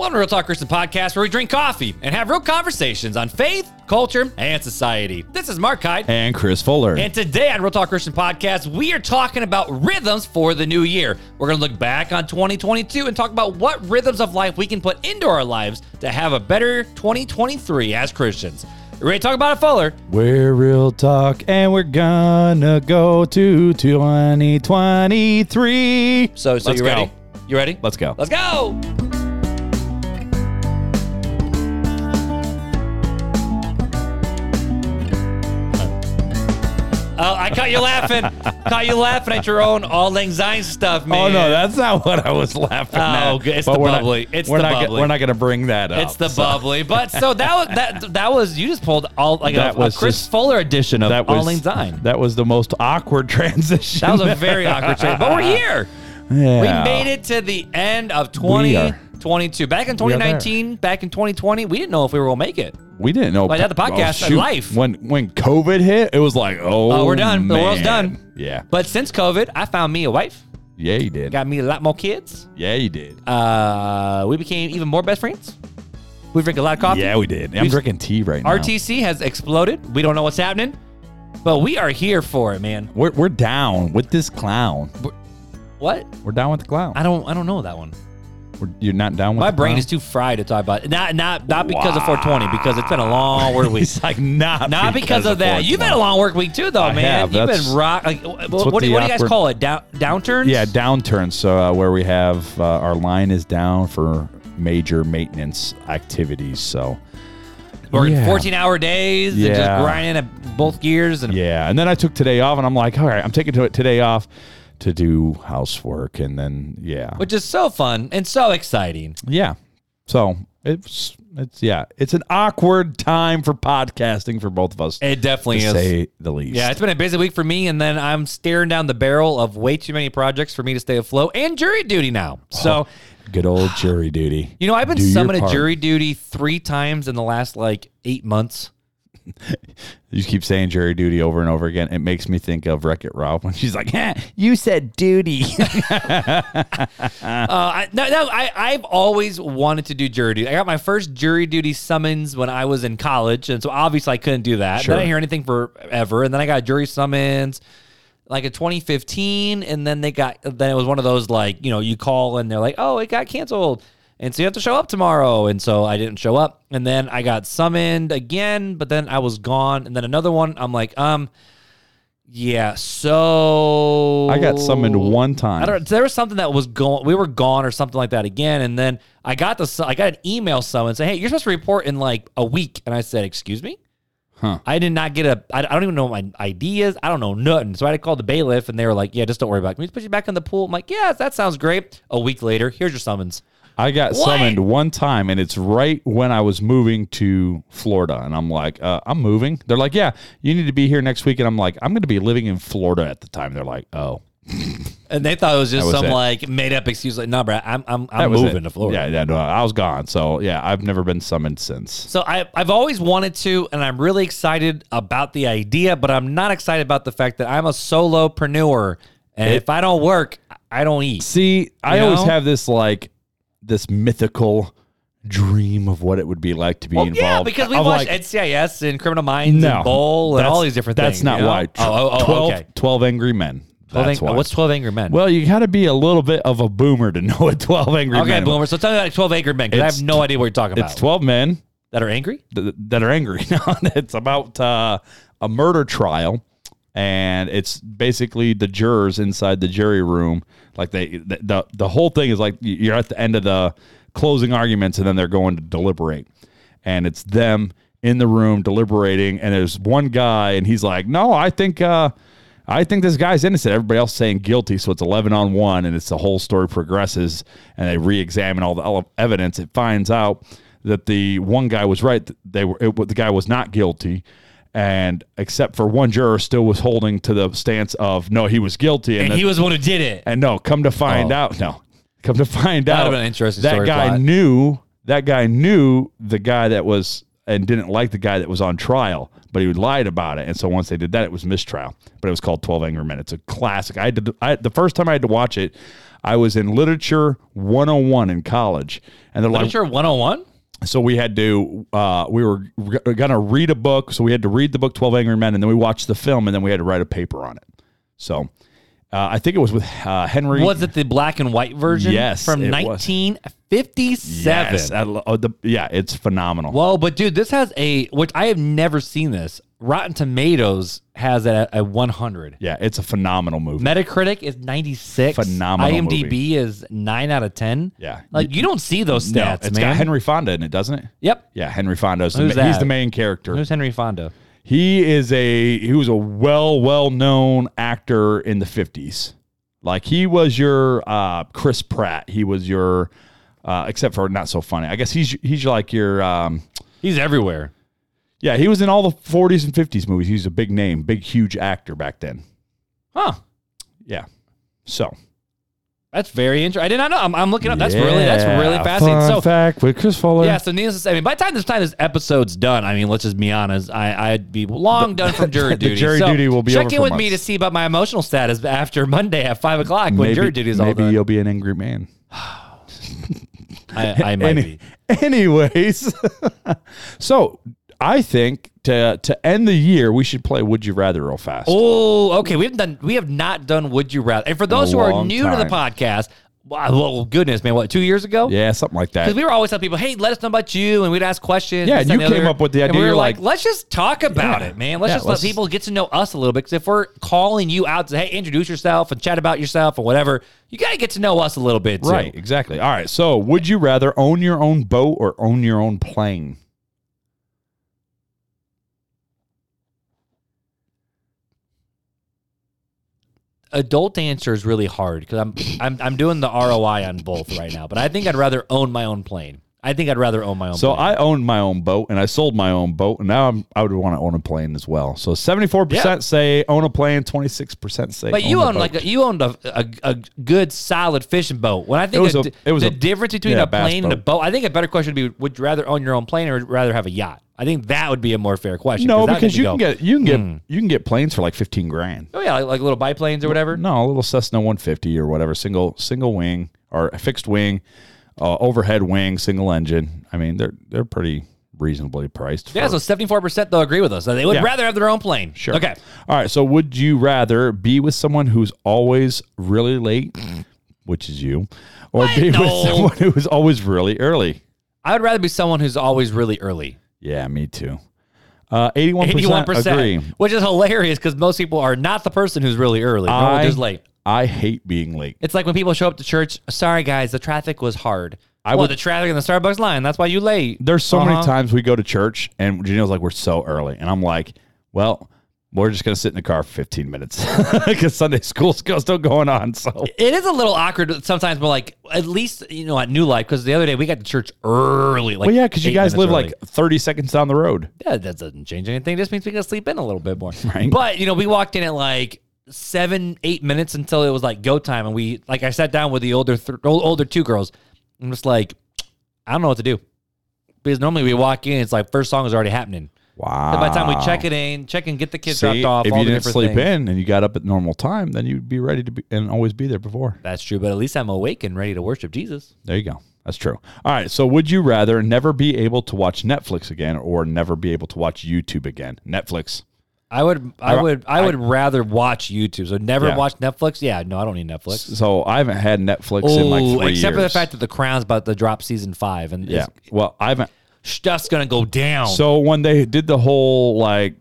Welcome to Real Talk Christian Podcast, where we drink coffee and have real conversations on faith, culture, and society. This is Mark Hyde. And Chris Fuller. And today on Real Talk Christian Podcast, we are talking about rhythms for the new year. We're going to look back on 2022 and talk about what rhythms of life we can put into our lives to have a better 2023 as Christians. You ready to talk about it, Fuller? We're Real Talk, and we're gonna go to 2023. So, so Let's you ready? go. You ready? Let's go. Let's go. Uh, I caught you laughing. caught you laughing at your own all anxiety stuff, man. Oh no, that's not what I was laughing oh, at. Oh, it's but the bubbly. Not, it's we're the not, bubbly. We're not going to bring that up. It's the so. bubbly. But so that was that that was you just pulled all like that a, was a Chris just, Fuller edition of that was, all anxiety. That was the most awkward transition. That was a very awkward transition. But we're here. Yeah. We made it to the end of twenty. 20- 22. Back in 2019, back in 2020, we didn't know if we were going to make it. We didn't know. Like had the oh, podcast, oh, life. When when COVID hit, it was like, oh, oh we're done. Man. The world's done. Yeah. But since COVID, I found me a wife. Yeah, you did. Got me a lot more kids. Yeah, you did. Uh, we became even more best friends. We drink a lot of coffee. Yeah, we did. I'm We've, drinking tea right now. RTC has exploded. We don't know what's happening, but we are here for it, man. We're, we're down with this clown. We're, what? We're down with the clown. I don't I don't know that one. You're not down with My brain is too fried to talk about. It. Not not not because of 420, because it's been a long work week. It's like not Not because, of that. You've had a long work week too, though, I man. have. You've That's- been rock. Like, what, what, what do, you guys call it? Down downturns? Yeah, downturns. So uh, where we have uh, our line is down for major maintenance activities. So Working Yeah. 14 hour days and just grinding at both gears and yeah, and then I took today off, and I'm like, all right, I'm taking to- it today off to do housework, and then yeah, which is so fun and so exciting. yeah. So it's it's yeah, it's an awkward time for podcasting for both of us, It definitely to is. say the least. Yeah, it's been a busy week for me, and then I'm staring down the barrel of way too many projects for me to stay afloat and jury duty now. Oh, so, good old jury duty. you know, I've been Do your summoned to part. jury duty three times in the last like eight months. You keep saying jury duty over and over again. It makes me think of Wreck It Ralph when she's like, "Yeah, "You said duty." Uh, I, no, no, I, I've always wanted to do jury duty. I got my first jury duty summons when I was in college, and so obviously I couldn't do that. Sure. Then I didn't hear anything forever, and then I got jury summons like in 2015, and then they got then it was one of those like you know you call and they're like, oh, it got canceled, and so you have to show up tomorrow, and so I didn't show up, and then I got summoned again, but then I was gone, and then another one, I'm like, um. Yeah, so I got summoned one time. I don't. There was something that was going. We were gone or something like that again, and then I got the. I got an email someone saying, "Hey, you're supposed to report in like a week," and I said, "Excuse me." Huh. I did not get a. I, I don't even know what my ID is. I don't know nothing. So I had to call the bailiff, and they were like, "Yeah, just don't worry about it. Can we put you back in the pool?" I'm like, "Yeah, that sounds great." A week later, here's your summons. I got What? summoned one time, and it's right when I was moving to Florida, and I'm like, uh, "I'm moving." They're like, "Yeah, you need to be here next week," and I'm like, "I'm going to be living in Florida at the time." They're like, "Oh, And they thought it was just was some it. like made up excuse. Like, no, bro, I'm I'm I'm moving it." to Florida. Yeah, yeah, no, I was gone. So yeah, I've never been summoned since. So I, I've always wanted to, and I'm really excited about the idea, but I'm not excited about the fact that I'm a solopreneur, and It- if I don't work, I don't eat. See, I You always have this like this mythical dream of what it would be like to be Well, involved. yeah, because we I'm watched like, NCIS and Criminal Minds and Bowl and all these different that's things. That's not you know? why. Oh, oh, oh 12, okay. 12 Angry Men. 12 That's ang- why. what's 12 Angry Men? Well, you got to be a little bit of a boomer to know what 12 Angry okay, Men Okay, Boomer. So tell me about 12 Angry Men, because I have no idea what you're talking about. It's 12 men that are angry? th- that are angry. No, it's about uh, a murder trial, and it's basically the jurors inside the jury room. Like they, the, the, the whole thing is like you're at the end of the closing arguments, and then they're going to deliberate, and it's them in the room deliberating, and there's one guy, and he's like, "No, I think." Uh, I think this guy's innocent. Everybody else saying guilty, so it's eleven on one, and it's the whole story progresses, and they re-examine all the evidence. It finds out that the one guy was right. They were it, the guy was not guilty, and except for one juror, still was holding to the stance of no, he was guilty, And that- he was the one who did it. and no, come to find Oh. out, no, come to find That'd out, have been an interesting that story guy plot. knew that guy knew the guy that was and didn't like the guy that was on trial, but he lied about it. And so once they did that, it was mistrial. But it was called Twelve Angry Men. It's a classic. I did. I, the first time I had to watch it, I was in literature 101 in college, and they're like, Literature 101? So we had to uh, we were gonna read a book. So we had to read the book 12 angry men and then we watched the film and then we had to write a paper on it. So uh, i think it was with uh, henry Was it the black and white version? Yes, From it was. 1957. yes, I lo- oh, the, yeah it's phenomenal Whoa, but dude, this has a, which I have never seen this. Rotten Tomatoes has it at a 100. yeah it's a phenomenal movie Metacritic is 96. Phenomenal IMDb movie. is 9 out of 10. Yeah. Like, you don't see those no, stats, it's man. got henry fonda in it doesn't it Yep. yeah henry fonda's the, Who's ma- he's that? the main character Who's Henry Fonda? He is a he was a well well known actor in the 50s like he was your uh chris pratt. He was your uh except for not so funny. I guess he's he's like your um He's everywhere. yeah he was in all the 40s and 50s movies. He's a big name big huge actor back then. Huh. yeah. So That's very interesting. I did not know. I'm, I'm looking up. That's really, that's really Yeah, fascinating. fun So, fact with chris fuller Yeah, so needless to say, I mean, by the time this time this episode's done, I mean, let's just be honest, I, I'd be long done from jury the duty. jury So duty will be check over in for with me to months. see about my emotional status after Monday at five o'clock when jury duty is all maybe done. you'll be an angry man I, I might Any- be. anyways so i think to to end the year we should play would you rather real fast Oh, okay. We have done. We have not done. Would you rather? And for those who are long new to the podcast, wow, well, goodness, man, what two years ago? yeah something like that Because we were always telling people, "Hey, let us know about you," and we'd ask questions. Yeah, this, and that, you the came other. up with the And idea, we were you're like, like- "Let's just talk about Yeah. it, man. Let's Yeah, just let's- let people get to know us a little bit." Because if we're calling you out to, "Hey, introduce yourself and chat about yourself or whatever," you got to get to know us a little bit, too. right exactly all right so would you rather own your own boat or own your own plane Adult answer is really hard because I'm I'm I'm doing the ROI on both right now, but I think I'd rather own my own plane. I think I'd rather own my own. so plane. i owned my own boat and i sold my own boat and now I'm, i would want to own a plane as well so 74% say own a plane 26% say But you own own like a, you owned a, a, a good solid fishing boat. When I think it was a- it was the difference between yeah, a plane and a boat, I think a better question would be: Would you rather own your own plane or rather have a yacht? I think that would be a more fair question. no because you me can get you can get you can get planes for like 15 grand oh yeah, like, like little biplanes or whatever. No, a little Cessna 150 or whatever, single single wing or fixed wing, uh, overhead wing, single engine. I mean, they're they're pretty reasonably priced. Yeah, for- so seventy four percent they'll agree with us. They would Yeah. rather have their own plane. sure. Okay. All right. So, would you rather be with someone who's always really late, which is you, or be No. with someone who's always really early? I would rather be someone who's always really early. Yeah, me too. Uh, 81% Eighty-one agree. which is hilarious because most people are not the person who's really early. No, I- they're just late. I hate being late. It's like when people show up to church. Sorry, guys, the traffic was hard. I well, would- the traffic in the Starbucks line. That's why you late. There's so Uh-huh. many times we go to church and Janelle's like, we're so early. And I'm like, well, we're just going to sit in the car for 15 minutes because Sunday school's still going on. So, It is a little awkward sometimes, but like at least you know at New Life because the other day we got to church early. Like well, yeah, because you guys live early. like 30 seconds down the road. yeah, that doesn't change anything. It just means we can sleep in a little bit more. Right. But you know, we walked in at like seven, eight minutes until it was like go time, and we like I sat down with the older th- older two girls. I'm just like, I don't know what to do because normally we walk in, it's like first song is already happening. Wow. And by the time we check it in, check and get the kids See, dropped off, if all you the didn't sleep things. in and you got up at normal time, then you'd be ready to be and always be there before. That's true, but at least I'm awake and ready to worship Jesus. There you go. That's true. All right. So, would you rather never be able to watch Netflix again or never be able to watch YouTube again? Netflix. I would, I I- would, I would rather watch YouTube. So never Yeah. watch Netflix. Yeah, no, I don't need Netflix. So, I haven't had Netflix in like three except for the fact that the Crown's about to drop season five, and Yeah. Well, I haven't. Stuff's gonna go down. So when they did the whole like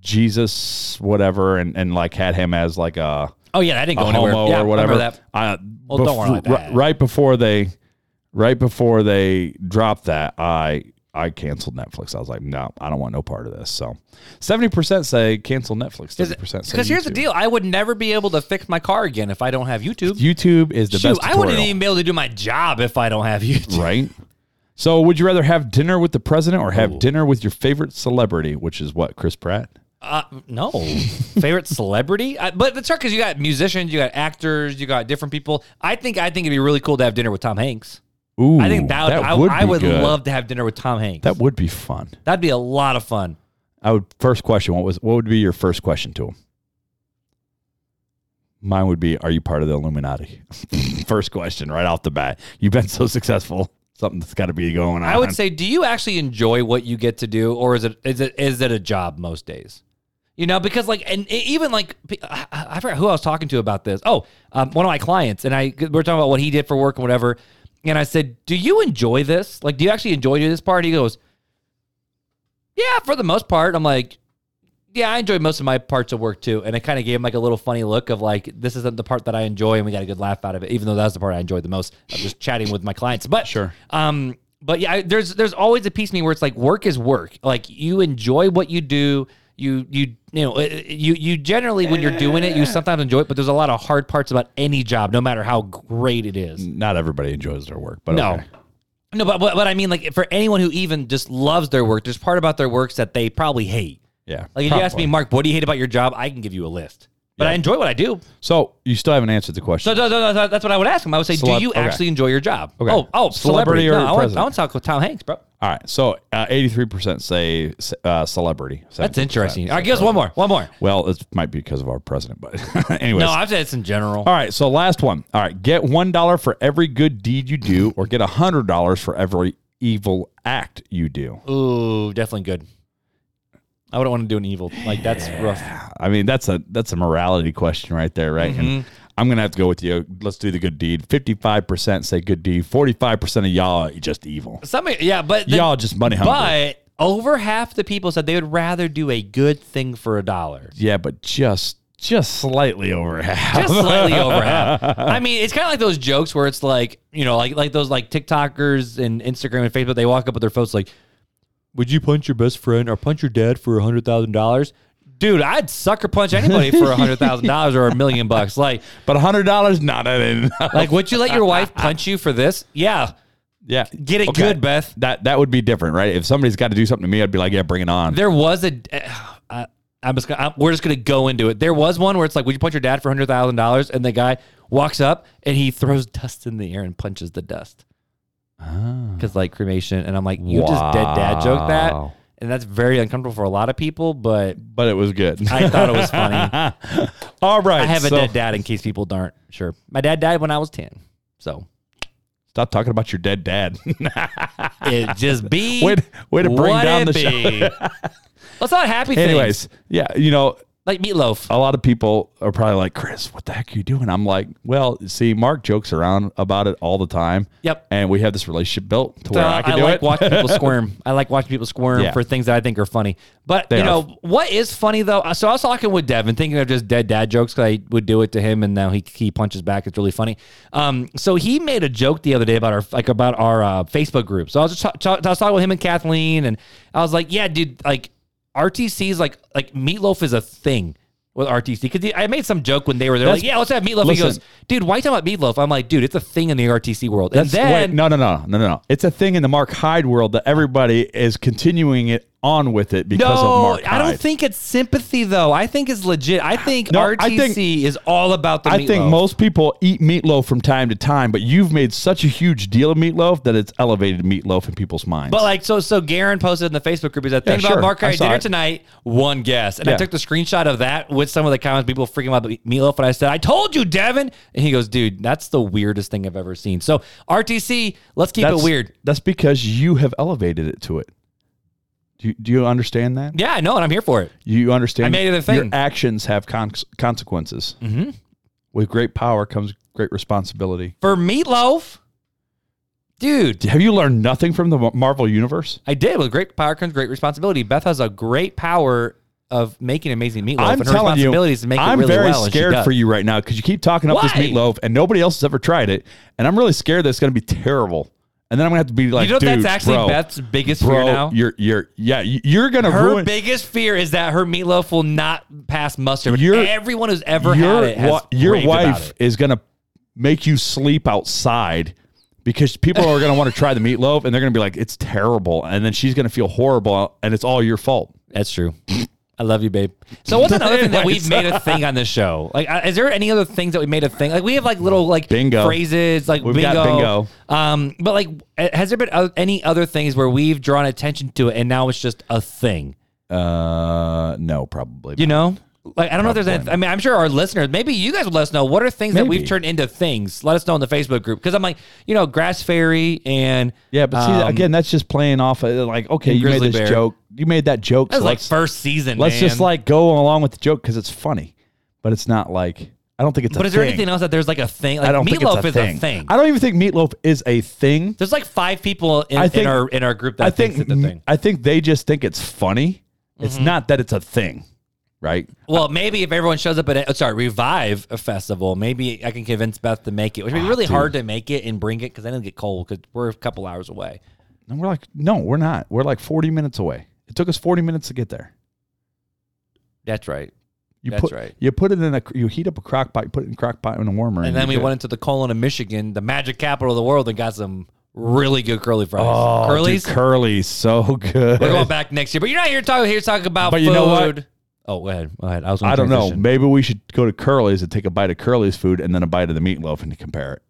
Jesus whatever and, and like had him as like a, oh yeah, that didn't go anywhere. yeah, or whatever, that? I, Well, don't worry about that. ri- Right before they, right before they dropped that, I I canceled Netflix. I was like, no, I don't want no part of this. So, seventy percent say cancel Netflix. Thirty percent Because here's the deal: I would never be able to fix my car again if I don't have YouTube. YouTube is the Shoot, best. I wouldn't even be able to do my job if I don't have YouTube. right. So, would you rather have dinner with the president or have Ooh. dinner with your favorite celebrity, which is what Chris Pratt? Uh, no, favorite celebrity, I, but that's hard because you got musicians, you got actors, you got different people. I think I think it'd be really cool to have dinner with Tom Hanks. Ooh, I think that, would, I, would I would good. love to have dinner with Tom Hanks. That would be fun. That'd be a lot of fun. I would first question what was what would be your first question to him? Mine would be, "Are you part of the Illuminati?" first question right off the bat. You've been so successful. Something that's got to be going on. I would say, do you actually enjoy what you get to do, or is it is it is it a job most days? You know, because like, and even like, I I forgot who I was talking to about this. Oh, um, one of my clients, and I we we're talking about what he did for work and whatever. And I said, "Do you enjoy this? Like, do you actually enjoy doing this part?" He goes, "Yeah, for the most part." I'm like, "Yeah, I enjoy most of my parts of work too." And I kind of gave him like a little funny look of like, "This isn't the part that I enjoy," and we got a good laugh out of it, even though that's the part I enjoyed the most of just chatting with my clients. But Sure. um, but yeah, I- there's there's always a piece of me where it's like work is work. Like you enjoy what you do. You you you know you you generally when you're doing it, you sometimes enjoy it. But there's a lot of hard parts about any job, no matter how great it is. not everybody enjoys their work, but No. okay. No, but, but but I mean, like for anyone who even just loves their work, there's part about their works that they probably hate. Yeah. Like if you ask me. Mark, what do you hate about your job? I can give you a list. But Yeah. I enjoy what I do. so you still haven't answered the question. So, so- so- so that's what I would ask him. I would say, Celeb- do you okay. actually enjoy your job? Okay. Oh, oh, Celebrity celebrity. or no, I want, president? I want to talk with Tom Hanks, bro. All right. So uh, eighty-three percent say uh, celebrity. That's 17%. interesting. All right, give us one more. One more. Well, it might be because of our president, but anyways. No, I've said it's in general. All right, so last one. All right, get one dollar for every good deed you do, or get a hundred dollars for every evil act you do. Ooh, definitely good. I wouldn't want to do an evil. Like that's rough. I mean, that's a that's a morality question right there, right? And Mm-hmm. I'm gonna have to go with you. Let's do the good deed. Fifty-five percent say good deed. Forty-five percent of y'all are just evil. Some, yeah, but the- Y'all just money hungry. But over half the people said they would rather do a good thing for a dollar. yeah, but just just slightly over half. Just slightly over half. I mean, it's kind of like those jokes where it's like, you know, like like those like TikTokers and Instagram and Facebook. They walk up with their phones like, "Would you punch your best friend or punch your dad for a hundred thousand dollars?" Dude, I'd sucker punch anybody for a hundred thousand dollars or a million bucks. Like, but a hundred dollars, not that. like, would you let your wife punch you for this? Yeah, yeah, get it good, Beth. That that would be different, right? If somebody's got to do something to me, I'd be like, yeah, bring it on. There was a. Uh, I'm just. Gonna, I'm, we're just gonna go into it. There was one where it's like, "Would you punch your dad for hundred thousand dollars?" And the guy walks up and he throws dust in the air and punches the dust Ah. because like cremation. And I'm like, you just dead dad joke that, Wow. and that's very uncomfortable for a lot of people. But but it was good. I thought it was funny. All right. I have a so- dead dad in case people aren't sure. My dad died when I was ten, so Stop talking about your dead dad. it just be Way to- way to bring what down it the show. be. Let's not happy things. Anyways, yeah, you know, like meatloaf. a lot of people are probably like, Chris, what the heck are you doing? I'm like, well, see, Mark jokes around about it all the time. Yep. And we have this relationship built to where I can do like it. watching people squirm. I like watching people squirm Yeah. for things that I think are funny. But They you are. know what is funny though? So I was talking with Devin, thinking of just dead dad jokes because I would do it to him, and now he he punches back. It's really funny. Um, so he made a joke the other day about our like about our uh, Facebook group. So I was just ta- ta- I was talking with him and Kathleen, and I was like, yeah, dude, like RTC's like like meatloaf is a thing. With RTC, because I made some joke when they were there, like, yeah, let's have meatloaf. he goes, dude, why you talking about meatloaf? I'm like, dude, it's a thing in the RTC world. And then wait, no, no, no, no, no, no. It's a thing in the Mark Hyde world that everybody is continuing it on with it because of Mark Hyde. I don't think it's sympathy though. I think it's legit. I think No, I RTC think- is all about the. I think most people eat meatloaf from time to time, but you've made such a huge deal of meatloaf that it's elevated meatloaf in people's minds. But like so, so Garen posted in the Facebook group. He said, "Think Yeah, about sure. Mark I Hyde dinner it. tonight. One guess." And I took the screenshot of that with some of the comments. People freaking out about the meatloaf, and I said, "I told you, Devin." And he goes, "Dude, that's the weirdest thing I've ever seen." So RTC, let's keep that's, it weird. That's because you have elevated it to it. Do you, do you understand that? Yeah, I know, and I'm here for it. You understand? I made it a thing. Your actions have con- consequences. Mm-hmm. With great power comes great responsibility. For meatloaf, dude. Have you learned nothing from the Marvel universe? I did. With great power comes great responsibility. Beth has a great power of making amazing meatloaf, I'm and her telling you, responsibility is to make I'm it really very well. scared for you right now because you keep talking up this meatloaf, and nobody else has ever tried it, and I'm really scared that it's going to be terrible. And then I'm going to have to be like, You know dude, that's actually bro, Beth's biggest bro, fear now. You're, you're, yeah, you- you're to Her ruin. biggest fear is that her meatloaf will not pass muster. But Your- everyone who's ever had your it has wa- your wife it. is going to make you sleep outside because people are going to want to try the meatloaf and they're going to be like, it's terrible. And then she's going to feel horrible and it's all your fault. That's true. I love you, babe. So what's another thing that we've made a thing on this show? Like, uh, is there any other things that we made a thing? Like, we have like little like Bingo. phrases, like We've bingo. got bingo. Um, but like, uh, has there been o- any other things where we've drawn attention to it and now it's just a thing? Uh, no, probably. You know, like I don't know if there's any. I mean, I'm sure our listeners, maybe you guys would let us know what are things that we've turned into things. Let us know in the Facebook group because I'm like, you know, Grass Fairy and Yeah, but see, um, again, that's just playing off of like, okay, you made this Bear. joke. You made that joke. that was so like first season. let's just like go along with the joke because it's funny, but it's not like I don't think it's. But is there thing. anything else that there's like a thing? Like I don't think meatloaf it's a is thing. a thing. I don't even think meatloaf is a thing. There's like five people in, think- in our in our group that I think it's a thing. I think they just think it's funny. It's Mm-hmm. not that it's a thing, right? Well, maybe if everyone shows up at a, oh, sorry revive a festival, maybe I can convince Beth to make it. Which would be really dude. hard to make it and bring it because then it'll get cold because we're a couple hours away. And we're like, no, we're not. We're like 40 minutes away. It took us 40 minutes to get there. That's right. You That's put right. you put it in a you heat up a crock pot, you put it in a crock pot in a warmer, And then we went into the Colon of Michigan, the magic capital of the world, and got some really good curly fries. Oh, Curly's. dude, curly's so good. We're going back next year, but you're not here talking here talking about But food. you know what? Oh, go ahead. Go ahead. I was. I don't know. transition. Maybe we should go to Curly's and take a bite of Curly's food and then a bite of the meatloaf and compare it.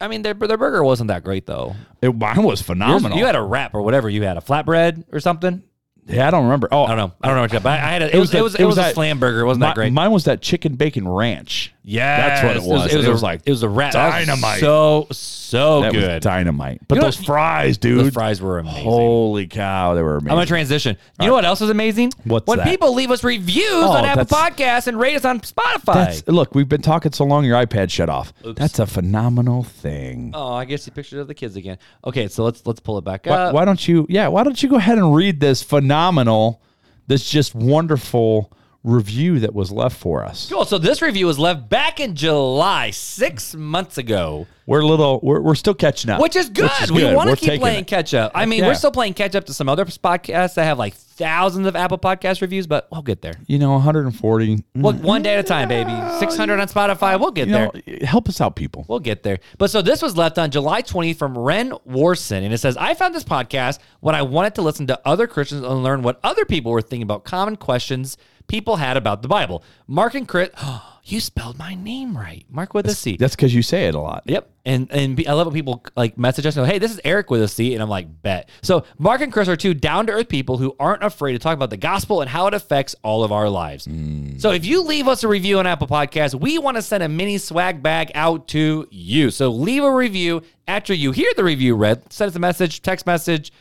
I mean, their their burger wasn't that great though. It mine was Yours- phenomenal. you had a wrap or whatever you had, a flatbread or something. yeah, I don't remember. Oh, I don't know. I don't know what you got, but I had a, it, was, it was it was, that- a slam burger. It wasn't that great. Mine was that chicken bacon ranch. Yeah, That's what it was. It was, It a- was like it was a rat dynamite. So so that good. was dynamite. But You know those what- fries, dude. Those fries were amazing. Holy cow, they were amazing. I'm gonna transition. You know what else is amazing? What's when that? people leave us reviews Oh, on Apple Podcasts and rate us on Spotify. Look, we've been talking so long, your iPad shut off. That's a phenomenal thing. oh, I guess the pictures of the kids again. Okay, so let's let's pull it back why, up. why don't you? Yeah, why don't you go ahead and read this phenomenal, this just wonderful review that was left for us? Cool. So this review was left back in July, six months ago, We're a little, we're, we're still catching up, which is good. is We want to keep playing it. catch up. I mean, Yeah. we're still playing catch up to some other podcasts that have like thousands of Apple Podcast reviews, but we'll get there. You know, 140. Well, one day at a time, baby. Six hundred on Spotify. We'll get you there. know, help us out, people. We'll get there. But so this was left on July 20th from Ren Warson. And it says, I found this podcast when I wanted to listen to other Christians and learn what other people were thinking about common questions people had about the Bible. Mark and Chris, you spelled my name right. Mark with a C. That's because you say it a lot. Yep. And and I love when people like message us and go, hey, this is Eric with a C. And I'm like, bet. So Mark and Chris are two down to earth people who aren't afraid to talk about the gospel and how it affects all of our lives. Mm. So if you leave us a review on Apple Podcasts, we want to send a mini swag bag out to you. So leave a review after you hear the review read. Send us a message, text message,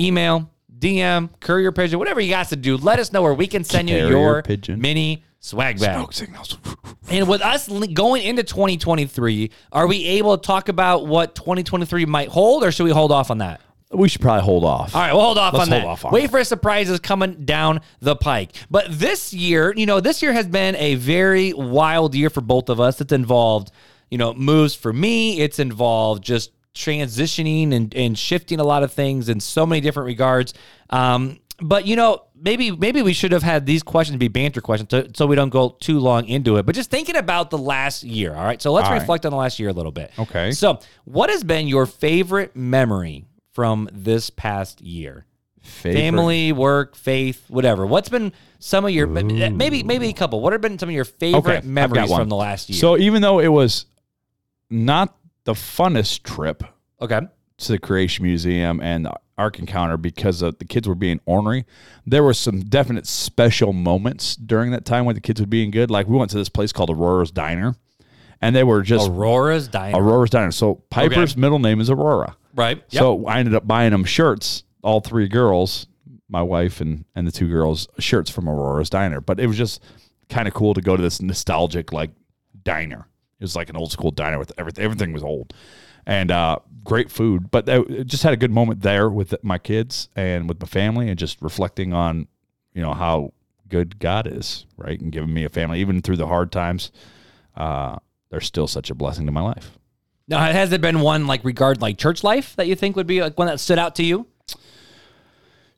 email, DM, courier pigeon, whatever you guys to do. Let us know where we can send you your pigeon. mini swag bag. Smoke signals. And with us going into 2023, are we able to talk about what 2023 might hold, or should we hold off on that? We should probably hold off. All right, we'll hold off Let's on hold that. off on Wait it. for surprises coming down the pike. But this year, you know, this year has been a very wild year for both of us. It's involved, you know, moves for me. It's involved just transitioning and, and shifting a lot of things in so many different regards. Um, but you know, maybe maybe we should have had these questions be banter questions, so, so we don't go too long into it. But just thinking about the last year. All right, so let's All right. reflect on the last year a little bit. Okay. So, what has been your favorite memory from this past year? Favorite- Family, work, faith, whatever. What's been some of your maybe maybe a couple? What have been some of your favorite Okay, memories from the last year? So even though it was not the funnest trip okay, to the Creation Museum and the Ark Encounter because of the kids were being ornery, there were some definite special moments during that time when the kids were being good. Like we went to this place called Aurora's Diner, and they were just Aurora's Diner. Aurora's Diner. So Piper's middle name is Aurora. right. Yep. So I ended up buying them shirts, all three girls, my wife and and the two girls, shirts from Aurora's Diner. But it was just kind of cool to go to this nostalgic like diner. It was like an old school diner with everything. Everything was old, and uh, great food. But I just had a good moment there with my kids and with my family, and just reflecting on you know how good God is, right, and giving me a family even through the hard times. Uh, they're still such a blessing to my life. now, has there been one like regard like church life that you think would be like one that stood out to you?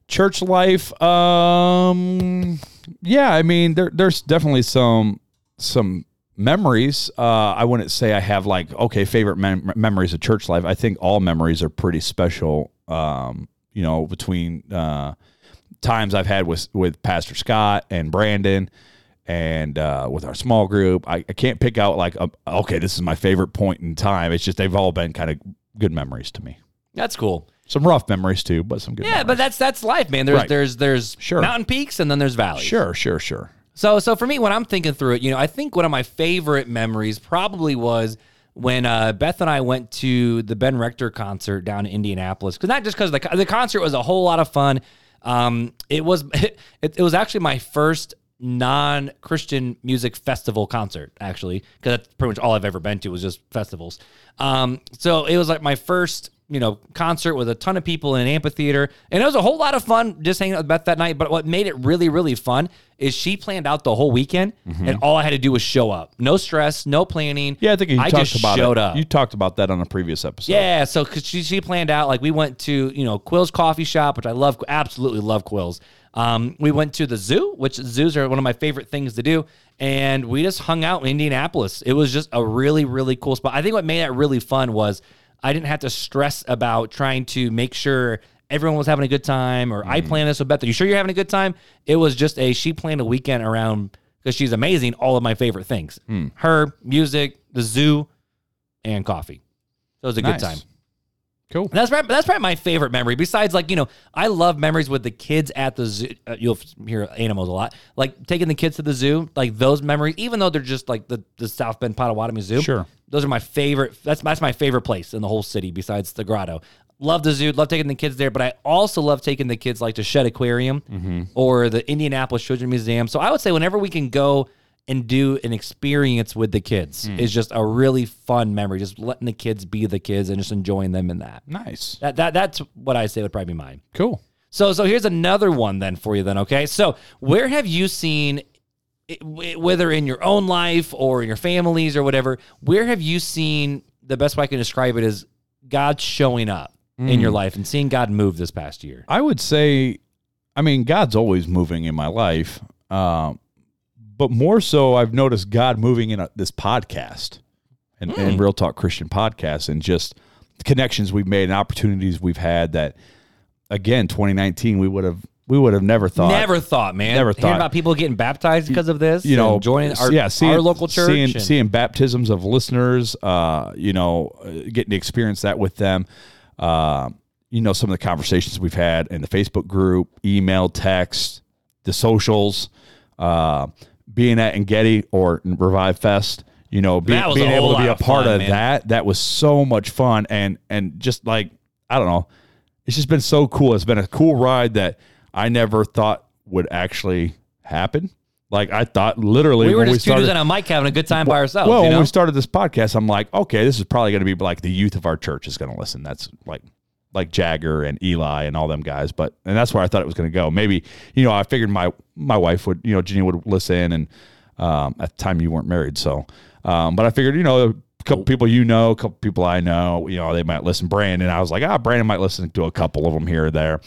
church life um yeah i mean there there's definitely some some memories uh i wouldn't say i have like okay favorite mem- memories of church life i think all memories are pretty special um you know between uh times i've had with with pastor scott and brandon and uh, with our small group I, I can't pick out like a, okay this is my favorite point in time it's just they've all been kind of good memories to me That's cool. Some rough memories too, but some good. Yeah, memories. but that's that's life, man. There's Right. there's there's Sure. mountain peaks and then there's valleys. sure, sure, sure. So so for me, when I'm thinking through it, you know, I think one of my favorite memories probably was when uh, Beth and I went to the Ben Rector concert down in Indianapolis. Because not just because the the concert was a whole lot of fun. Um, it was it, it was actually my first non Christian music festival concert, actually, because that's pretty much all I've ever been to was just festivals. Um, so it was like my first, you know, concert with a ton of people in an amphitheater, and it was a whole lot of fun just hanging out with Beth that night. But what made it really, really fun is she planned out the whole weekend, and all I had to do was show up. No stress, no planning. Mm-hmm. Yeah, I think you I talked just about showed it. up. You talked about that on a previous episode. Yeah, so cause she she planned out like we went to you know Quill's coffee shop, which I love, absolutely love Quill's. Um, we went to the zoo, which zoos are one of my favorite things to do, and we just hung out in Indianapolis. It was just a really really cool spot. I think what made it really fun was I didn't have to stress about trying to make sure everyone was having a good time or I planned this with Beth. Are you sure you're having a good time? It was just a she planned a weekend around because she's amazing. All of my favorite things: her music, the zoo, and coffee. So it was a Nice. good time. Cool. That's right. That's probably my favorite memory. Besides, like you know, I love memories with the kids at the zoo. Uh, you'll hear animals a lot. Like taking the kids to the zoo. Like those memories, even though they're just like the, the South Bend Potawatomi Zoo. Sure. Those are my favorite. That's that's my favorite place in the whole city. Besides the grotto, love the zoo. Love taking the kids there. But I also love taking the kids like to Shedd Aquarium Mm-hmm. or the Indianapolis Children's Museum. So I would say whenever we can go and do an experience with the kids Hmm. is just a really fun memory. Just letting the kids be the kids and just enjoying them in that. Nice. That, that that's what I say would probably be mine. Cool. So so here's another one then for you then. Okay, so where have you seen, it- whether in your own life or in your families or whatever, where have you seen the best way I can describe it is God showing up in your life and seeing God move this past year? I would say, I mean, God's always moving in my life, um, but more so, I've noticed God moving in a, this podcast and, and Real Talk Christian podcast, and just the connections we've made and opportunities we've had. That again, 2019, we would have we would have never thought. Never thought, man. Never Hearing thought. about people getting baptized because of this. you know, joining our, yeah, seeing, our local church. seeing, and- seeing baptisms of listeners, uh, you know, uh, getting to experience that with them. Uh, you know, some of the conversations we've had in the Facebook group, email, text, the socials, uh, being at Getty or Revive Fest. You know, be, That was a being able to be a part fun, of man. that, that was so much fun, and and just like I don't know, it's just been so cool. It's been a cool ride that I never thought would actually happen. Like I thought, literally, we were when just we two dudes started. on a mic having a good time by ourselves. Well, you when we started this podcast, I'm like, okay, this is probably going to be like the youth of our church is going to listen. That's like, like Jagger and Eli and all them guys. But and that's where I thought it was going to go. Maybe you know, I figured my my wife would, you know, Jenny would listen, and um, at the time you weren't married, so. Um, but I figured, you know, a couple people you know, a couple people I know, you know, they might listen. Brandon, I was like, ah, Brandon might listen to a couple of them here or there.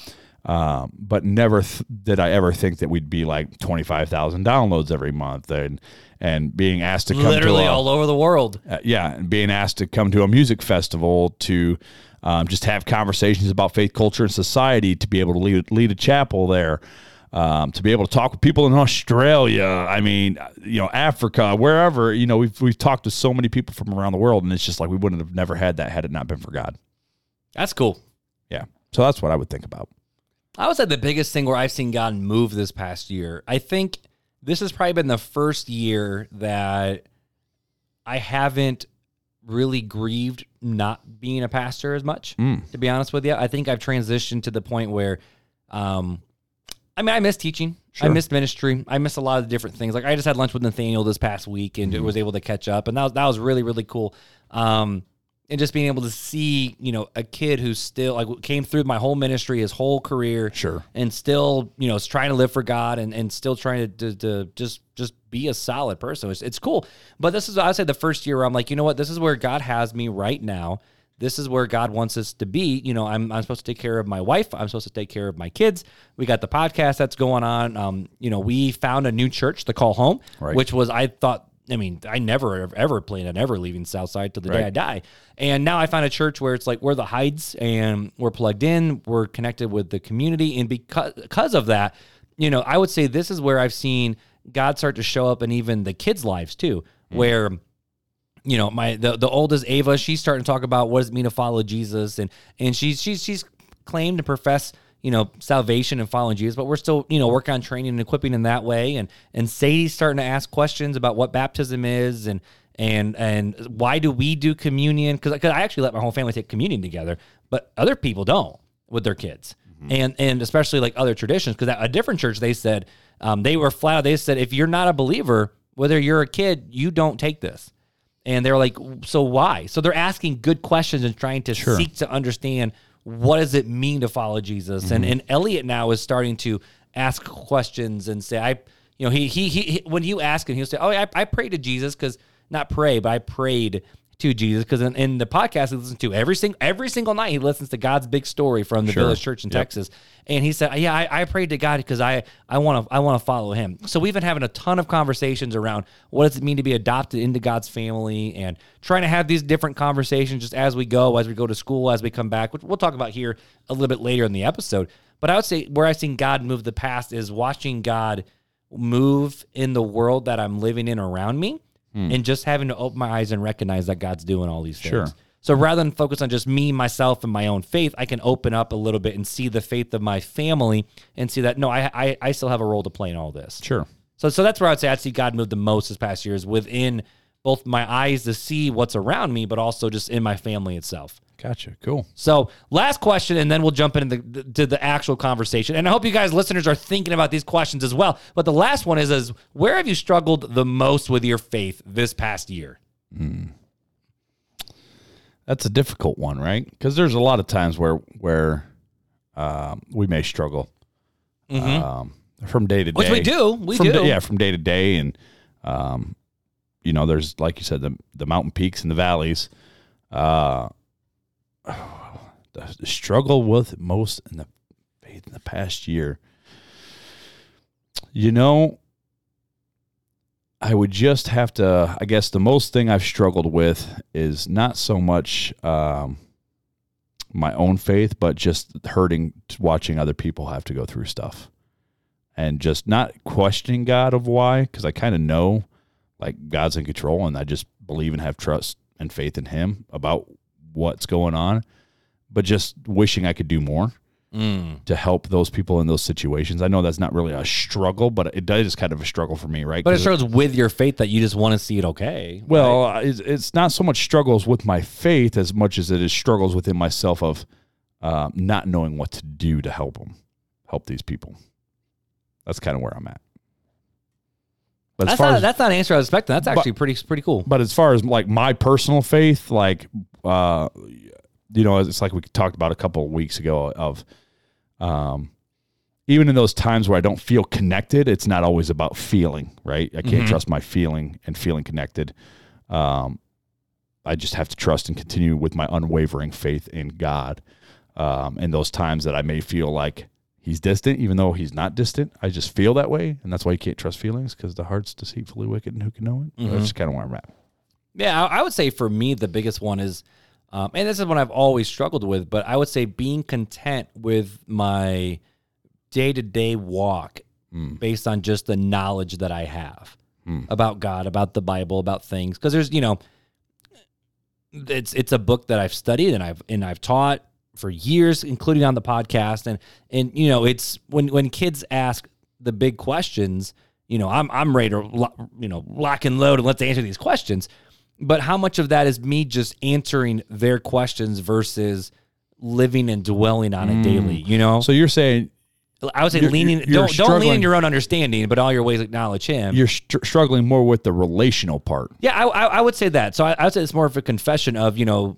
Um, but never th- did I ever think that we'd be like twenty five thousand downloads every month, and and being asked to come literally to a, all over the world. uh, yeah, and being asked to come to a music festival to um, just have conversations about faith, culture, and society, to be able to lead, lead a chapel there, um, to be able to talk with people in Australia. I mean, uh, you know, Africa, wherever. You know, we've we've talked to so many people from around the world, and it's just like we wouldn't have never had that had it not been for God. That's cool. Yeah, so that's what I would think about. I would say the biggest thing where I've seen God move this past year. I think this has probably been the first year that I haven't really grieved not being a pastor as much. Mm. To be honest with you, I think I've transitioned to the point where, um, I mean, I miss teaching. I Sure. miss ministry. I miss a lot of the different things. Like I just had lunch with Nathaniel this past week and Mm-hmm. was able to catch up, and that was that was really really cool. Um, and just being able to see, you know, a kid who's still like came through my whole ministry, his whole career, Sure. and still, you know, is trying to live for God and, and still trying to, to, to just just be a solid person. It's, it's cool. But this is I say the first year where I'm like, you know what, this is where God has me right now. This is where God wants us to be. You know, I'm, I'm supposed to take care of my wife. I'm supposed to take care of my kids. We got the podcast that's going on. Um, you know, we found a new church to call home, Right. which was I thought. I mean, I never ever, ever planned on ever leaving Southside till the day I die. And now I found a church where it's like we're the Hydes and we're plugged in, we're connected with the community, and because because of that, you know, I would say this is where I've seen God start to show up in even the kids' lives too, mm. where you know my the, the oldest ava she's starting to talk about what does it mean to follow jesus. And and she's she's she's claim to profess you know salvation and following Jesus, but we're still you know working on training and equipping in that way. And and Sadie's starting to ask questions about what baptism is and and and why do we do communion? Because I actually let my whole family take communion together, but other people don't with their kids, and and especially like other traditions. Because at a different church, they said um, they were flat. out, They said if you're not a believer, whether you're a kid, you don't take this. And they're like, so why? So they're asking good questions and trying to seek to understand what does it mean to follow Jesus. And mm-hmm. and Elliot now is starting to ask questions and say, I, you know, he he, he he- when you ask him, he'll say, oh, I, I prayed to Jesus because not pray, but I prayed to Jesus because in, in the podcast he listens to every single every single night he listens to God's big story from the Sure. Village Church in Texas, and he said, "Yeah, I, I prayed to God because I I want to I want to follow Him." So we've been having a ton of conversations around what does it mean to be adopted into God's family, and trying to have these different conversations just as we go, as we go to school, as we come back, which we'll talk about here a little bit later in the episode. But I would say where I've seen God move the past is watching God move in the world that I'm living in around me Hmm. and just having to open my eyes and recognize that God's doing all these things. Sure. So rather than focus on just me, myself, and my own faith, I can open up a little bit and see the faith of my family and see that no, I I, I still have a role to play in all this. Sure. So so that's where I'd say I'd see God move the most this past year is within both my eyes to see what's around me, but also just in my family itself. Gotcha. Cool. So, last question, and then we'll jump into the, to the actual conversation. And I hope you guys, listeners, are thinking about these questions as well. But the last one is: is where have you struggled the most with your faith this past year? That's a difficult one, right? Because there's a lot of times where where um, we may struggle um, from day to day. Mm-hmm. Which we do, we from do. Day, yeah, from day to day, and um, you know, there's like you said, the the mountain peaks and the valleys. Uh, the, struggle with most in the faith in the past year. You know, I would just have to. I guess the most thing I've struggled with is not so much um, my own faith, but just hurting watching other people have to go through stuff, and just not questioning God of why, because I kind of know like God's in control, and I just believe and have trust and faith in Him about what's going on, but just wishing I could do more to help those people in those situations. I know that's not really a struggle, but it does kind of a struggle for me, right? But it starts with your faith that you just want to see it okay. well, uh, it's, it's not so much struggles with my faith as much as it is struggles within myself of uh, not knowing what to do to help them, help these people. That's kind of where I'm at. But that's not as that's not an answer I was expecting. That's actually pretty pretty cool. but as far as like my personal faith, like uh, you know, it's like we talked about a couple of weeks ago of um, even in those times where I don't feel connected, it's not always about feeling, right? I can't trust my feeling and feeling connected. Um, I just have to trust and continue with my unwavering faith in God. Um, in those times that I may feel like he's distant, even though he's not distant, I just feel that way, and that's why you can't trust feelings because the heart's deceitfully wicked, and who can know it? That's mm-hmm. just kind of where I'm at. Yeah, I I would say for me the biggest one is, um, and this is one I've always struggled with, but I would say being content with my day to day walk hmm. based on just the knowledge that I have hmm. about God, about the Bible, about things. Because there's, you know, it's it's a book that I've studied and I've and I've taught for years, including on the podcast. And and you know, it's when when kids ask the big questions, you know, I'm I'm ready to lo- you know lock and load and let's answer these questions. But how much of that is me just answering their questions versus living and dwelling on it mm. daily? You know, So you're saying I would say you're- leaning. you're don't don't lean struggling- in your own understanding, but all your ways acknowledge Him. you're str- struggling more with the relational part. Yeah, I, I, I would say that. So I, I would say it's more of a confession of you know,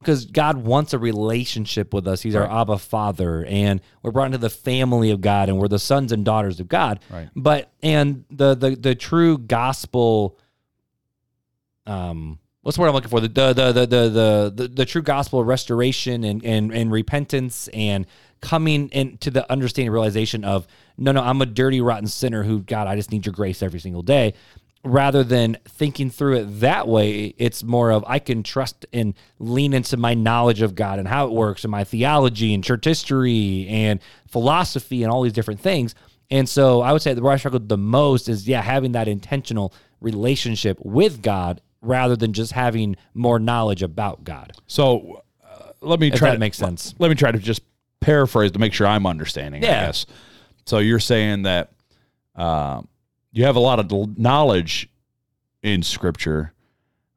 because God wants a relationship with us. He's our Abba Father, and we're brought into the family of God, and we're the sons and daughters of God. Right. But and the the the true gospel, um, what's the word I'm looking for? The the the the the the, the, the true gospel of restoration and and and repentance and coming into the understanding realization of no no I'm a dirty rotten sinner who God I just need your grace every single day rather than thinking through it that way it's more of I can trust and lean into my knowledge of God and how it works and my theology and church history and philosophy and all these different things and so I would say that where I struggled the most is yeah having that intentional relationship with God rather than just having more knowledge about God So uh, let me try that to make sense. Let me try to just paraphrase to make sure I'm understanding. I Yeah. guess. So you're saying that uh, you have a lot of knowledge in Scripture,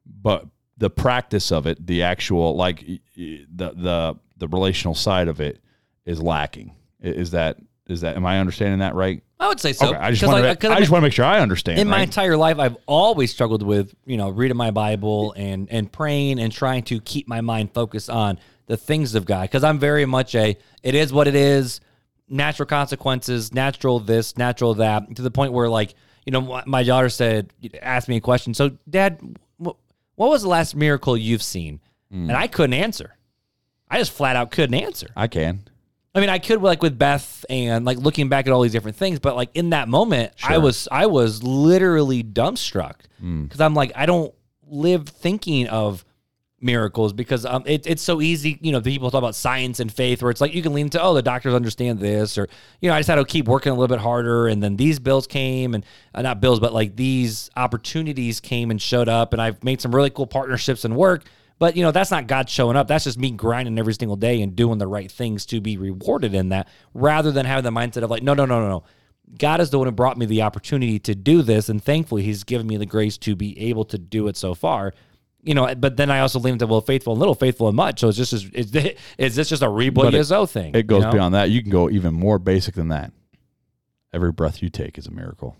but the practice of it, the actual like the the the relational side of it, is lacking. Is that is that? Am I understanding that right? I would say so. okay, I just want like- to. I I just want to make sure I understand. in my entire life, I've always struggled with you know reading my Bible and and praying and trying to keep my mind focused on the things of God because I'm very much a it is what it is, natural consequences, natural this, natural that, to the point where like you know my- daughter said asked me a question. So, Dad, what was the last miracle you've seen? Hmm. And I couldn't answer. I just flat out couldn't answer. I can. I mean, I could like with Beth and like looking back at all these different things, but like in that moment, I was I was literally dumbstruck Mm. because I'm like I don't live thinking of miracles because um it, it's so easy. You know, people talk about science and faith where it's like you can lean to oh the doctors understand this or you know I just had to keep working a little bit harder and then these bills came and uh, not bills but like these opportunities came and showed up and I've made some really cool partnerships and work. But you know that's not God showing up. That's just me grinding every single day and doing the right things to be rewarded in that, rather than having the mindset of like, no, no, no, no, no. God is the one who brought me the opportunity to do this, and thankfully, He's given me the grace to be able to do it so far. You know, but then I also lean into well, faithful and little, faithful and much. So it's just is, this- is this just a But it- thing? It goes you know? beyond that. You can go even more basic than that. Every breath you take is a miracle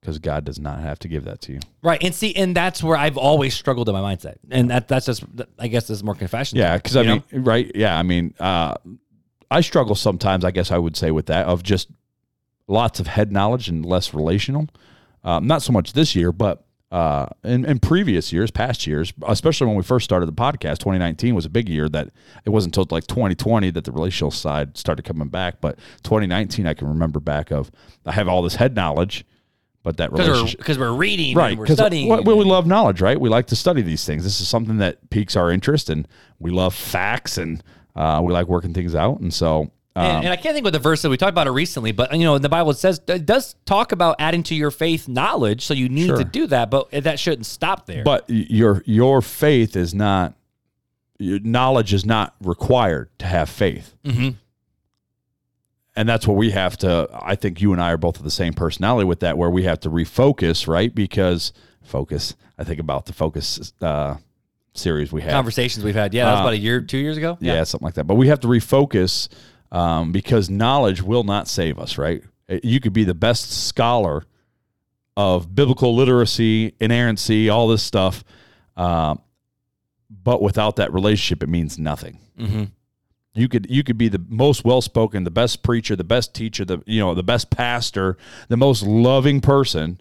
because God does not have to give that to you. right. And see, and that's where I've always struggled in my mindset, and that that's just I guess this is more confession. Yeah, because I mean, right? Yeah, I mean, uh, I struggle sometimes. I guess I would say with that of just lots of head knowledge and less relational. Um, not so much this year, but uh, in, in previous years, past years, especially when we first started the podcast, 2019 was a big year. That it wasn't until like 2020 that the relational side started coming back. But 2019, I can remember back of I have all this head knowledge, but that relationship. because we're, we're reading, Right, and we're studying. we, we love knowledge, right? We like to study these things. This is something that piques our interest, and we love facts, and uh, we like working things out. And so, um, And, and I can't think of the verse that we talked about it recently, but you know, the Bible says it does talk about adding to your faith knowledge, so you need Sure. to do that, but that shouldn't stop there. but your your faith is not your knowledge is not required to have faith. Mhm. And that's what we have to. I think you and I are both of the same personality with that, where we have to refocus, right? Because focus. I think about the focus uh, series we had conversations we've had, yeah, that was Uh, about a year, two years ago. yeah, something like that. But we have to refocus um, because knowledge will not save us, right? Uh, You could be the best scholar of biblical literacy, inerrancy, all this stuff, um, but without that relationship, it means nothing. hmm You could you could be the most well spoken, the best preacher, the best teacher, the you know the best pastor, the most loving person,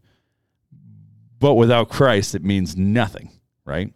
but without Christ, it means nothing, right?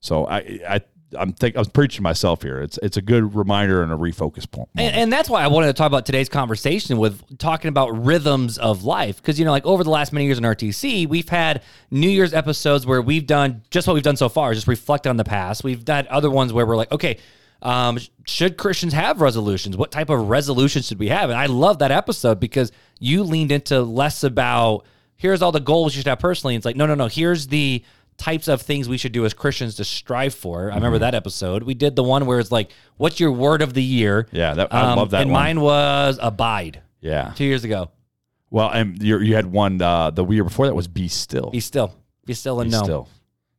So I I I'm think I'm preaching myself here. It's it's a good reminder and a refocus point. And, and that's why I wanted to talk about today's conversation with talking about rhythms of life. Because, you know, like over the last many years in RTC, we've had New Year's episodes where we've done just what we've done so far, just reflect on the past. We've done other ones where we're like, okay, um, should Christians have resolutions? What type of resolutions should we have? And I love that episode because you leaned into less about here's all the goals you should have personally. It's like, no, no, no, here's the types of things we should do as Christians to strive for. I remember that episode. We did the one where it's like, what's your word of the year? Yeah, that, I love that Um, And one. mine was abide yeah. two years ago. Well, and you you had one uh, the year before that was be still. Be still. Be still and Be know. still.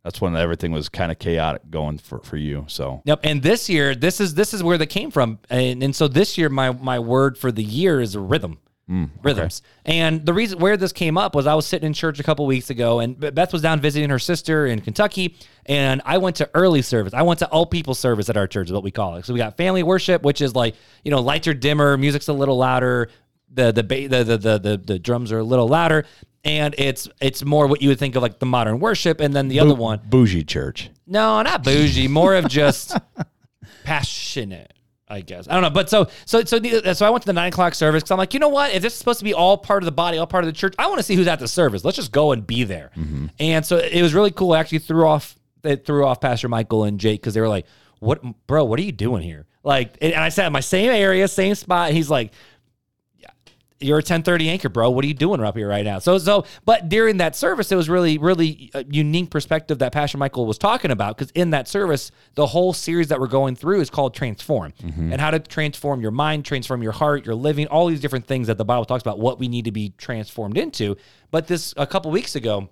That's when everything was kind of chaotic going for, for you. So Yep. And this year, this is this is where that came from. And and so this year, my my word for the year is rhythm. Mm, Rhythms. And the reason where this came up was I was sitting in church a couple weeks ago, and Beth was down visiting her sister in Kentucky, and I went to early service. I went to all people service at our church, is what we call it. So we got family worship, which is like you know lights are dimmer, music's a little louder, the the ba- the the the, the, the drums are a little louder, and it's it's more what you would think of like the modern worship, and then the other one, bougie church. no, not bougie, more of just passionate. I guess I don't know, but so so so the- so I went to the nine o'clock service because I'm like, you know what? If this is supposed to be all part of the body, all part of the church, I want to see who's at the service. Let's just go and be there. Mm-hmm. And so it was really cool. I actually threw off it threw off Pastor Michael and Jake because they were like, "What, bro? What are you doing here?" Like, and I sat in my same area, same spot. And he's like, you're a 1030 anchor, bro. What are you doing up here right now? So, so, but during that service, it was really, really a unique perspective that Pastor Michael was talking about. Because in that service, the whole series that we're going through is called Transform mm-hmm. and how to transform your mind, transform your heart, your living, all these different things that the Bible talks about, what we need to be transformed into. But this, a couple weeks ago,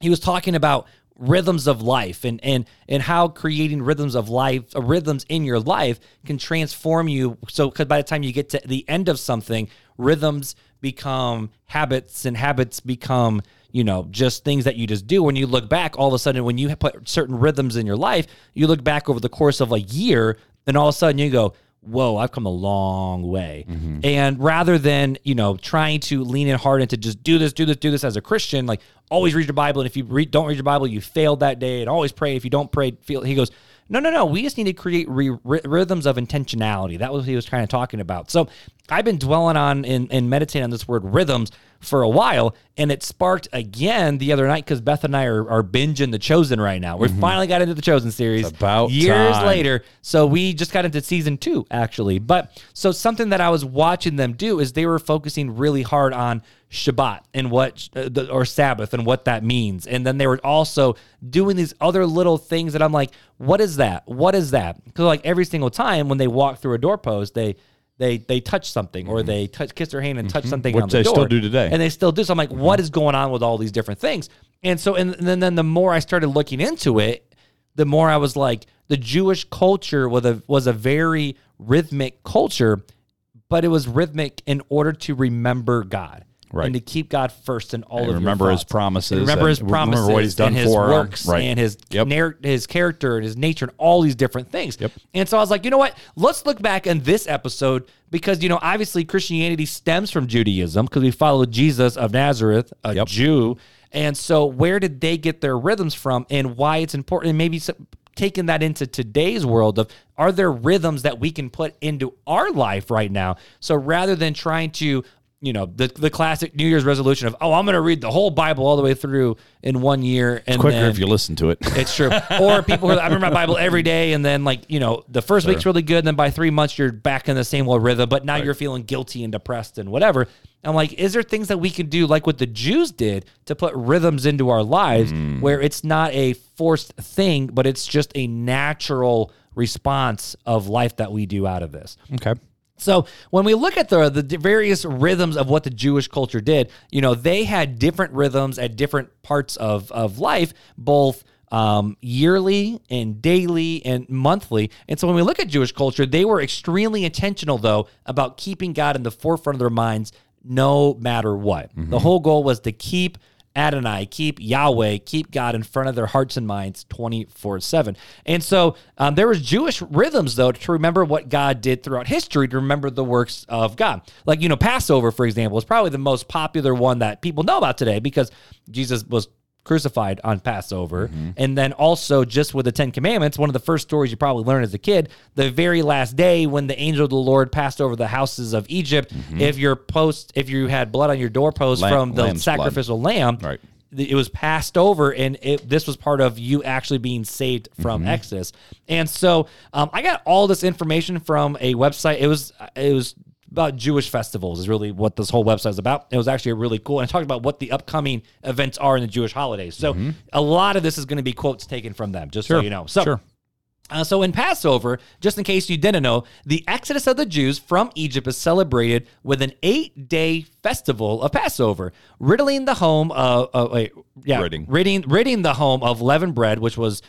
he was talking about rhythms of life and and and how creating rhythms of life uh, rhythms in your life can transform you. So because by the time you get to the end of something rhythms become habits and habits become you know just things that you just do. When you look back all of a sudden when you put certain rhythms in your life you look back over the course of a year and all of a sudden you go whoa, I've come a long way. Mm-hmm. And rather than, you know, trying to lean in hard into just do this, do this, do this as a Christian, like always read your Bible. And if you read, don't read your Bible, you failed that day. And always pray. If you don't pray, feel, he goes, no, no, no. We just need to create re- rhythms of intentionality. That was what he was kind of talking about. So I've been dwelling on and, and meditating on this word rhythms for a while, and it sparked again the other night because Beth and I are, are binging The Chosen right now. We finally got into the Chosen series about years time. later. So we just got into season two, actually. But so something that I was watching them do is they were focusing really hard on Shabbat and what, uh, the, or Sabbath and what that means. And then they were also doing these other little things that I'm like, what is that? What is that? Because like every single time when they walk through a doorpost, they, they they touch something or they touch kiss their hand and touch something Mm-hmm. Which on the they door. still do today. Mm-hmm. And they still do. So I'm like, what is going on with all these different things? And so and, and then, then the more I started looking into it, the more I was like, the Jewish culture was a was a very rhythmic culture, but it was rhythmic in order to remember God. Right. And to keep God first in all And of your remember his promises And remember his remember what he's done and his for works Right. and his Yep. his character and his nature and all these different things. Yep. And so I was like, you know what? Let's look back in this episode because you know obviously Christianity stems from Judaism because we follow Jesus of Nazareth, a Yep. Jew. And so where did they get their rhythms from and why it's important and maybe some, taking that into today's world of are there rhythms that we can put into our life right now? So rather than trying to you know the the classic New Year's resolution of oh I'm going to read the whole Bible all the way through in one year and Quicker then, if you listen to it. it's true. Or people who I remember my Bible every day, and then like you know, the first week's really good, and then by three months you're back in the same old rhythm. But now you're feeling guilty and depressed and whatever. I'm like, is there things that we can do, like what the Jews did, to put rhythms into our lives, mm. where it's not a forced thing, but it's just a natural response of life that we do out of this. okay. So when we look at the the various rhythms of what the Jewish culture did, you know, they had different rhythms at different parts of of life, both um, yearly and daily and monthly. And so when we look at Jewish culture, they were extremely intentional though about keeping God in the forefront of their minds no matter what. The whole goal was to keep Adonai, keep Yahweh, keep God in front of their hearts and minds 24 7. And so um, there was Jewish rhythms, though, to remember what God did throughout history, to remember the works of God. Like, you know, Passover, for example, is probably the most popular one that people know about today because Jesus was crucified on Passover. And then also just with the 10 commandments, one of the first stories you probably learn as a kid, the very last day when the angel of the Lord passed over the houses of Egypt, if your post if you had blood on your doorpost Lamb- from the lamb's blood. sacrificial lamb, Right. it was passed over and it, this was part of you actually being saved from Mm-hmm. Exodus. And so um, I got all this information from a website. It was it was about Jewish festivals is really what this whole website is about. It was actually really cool and talked about what the upcoming events are in the Jewish holidays. So a lot of this is going to be quotes taken from them, just so Mm-hmm. You know. So Sure. uh, so in Passover, just in case you didn't know, the exodus of the Jews from Egypt is celebrated with an eight-day festival of Passover, riddling the home of uh, wait, yeah, Ridding. ridding ridding the home of leavened bread, which was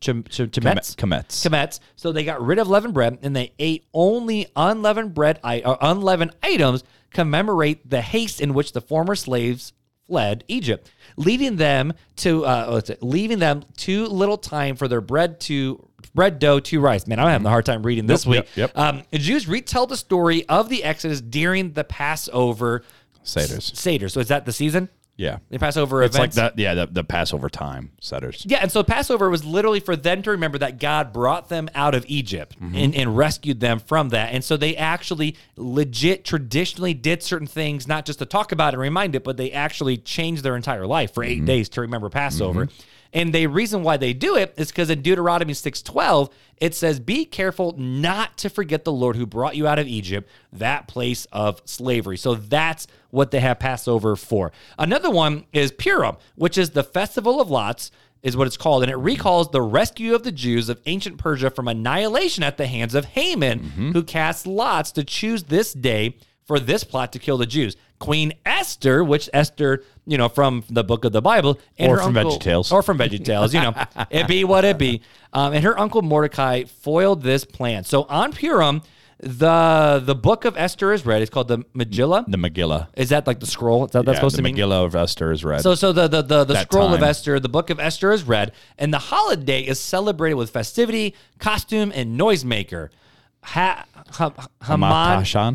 chametz. Kametz. Chametz. So they got rid of leavened bread and they ate only unleavened bread, I- or unleavened items, commemorate the haste in which the former slaves fled Egypt, leading them to uh, it, leaving them too little time for their bread to bread dough to rice. Man, I'm having a hard time reading this Yep, week. yep, yep. Um, Jews retell the story of the Exodus during the Passover Satyrs. Seder. So is that the season? Yeah. The Passover It's like that. Yeah. The, the Passover time setters. Yeah, and so Passover was literally for them to remember that God brought them out of Egypt mm-hmm. and, and rescued them from that. And so they actually legit traditionally did certain things, not just to talk about it and remind it, but they actually changed their entire life for 8 mm-hmm. days to remember Passover. Mm-hmm. And the reason why they do it is because in Deuteronomy 6:12, it says, "Be careful not to forget the Lord who brought you out of Egypt, that place of slavery." So that's what they have Passover for. Another one is Purim, which is the festival of lots is what it's called, and it recalls the rescue of the Jews of ancient Persia from annihilation at the hands of Haman, mm-hmm. who cast lots to choose this day for this plot to kill the Jews. Queen Esther, which Esther, you know, from the book of the Bible, and Or from uncle- VeggieTales. or from VeggieTales, you know, it be what it be. Um, and her uncle Mordecai foiled this plan. So on Purim, the the book of Esther is read. It's called the Megillah. The Megillah. Is that like the scroll? Is that that's Yeah, supposed to mean? The Megillah of Esther is read. So, so the the the, the scroll of. Esther, the book of Esther is read, and the holiday is celebrated with festivity, costume, and noisemaker. Ha, ha, Haman?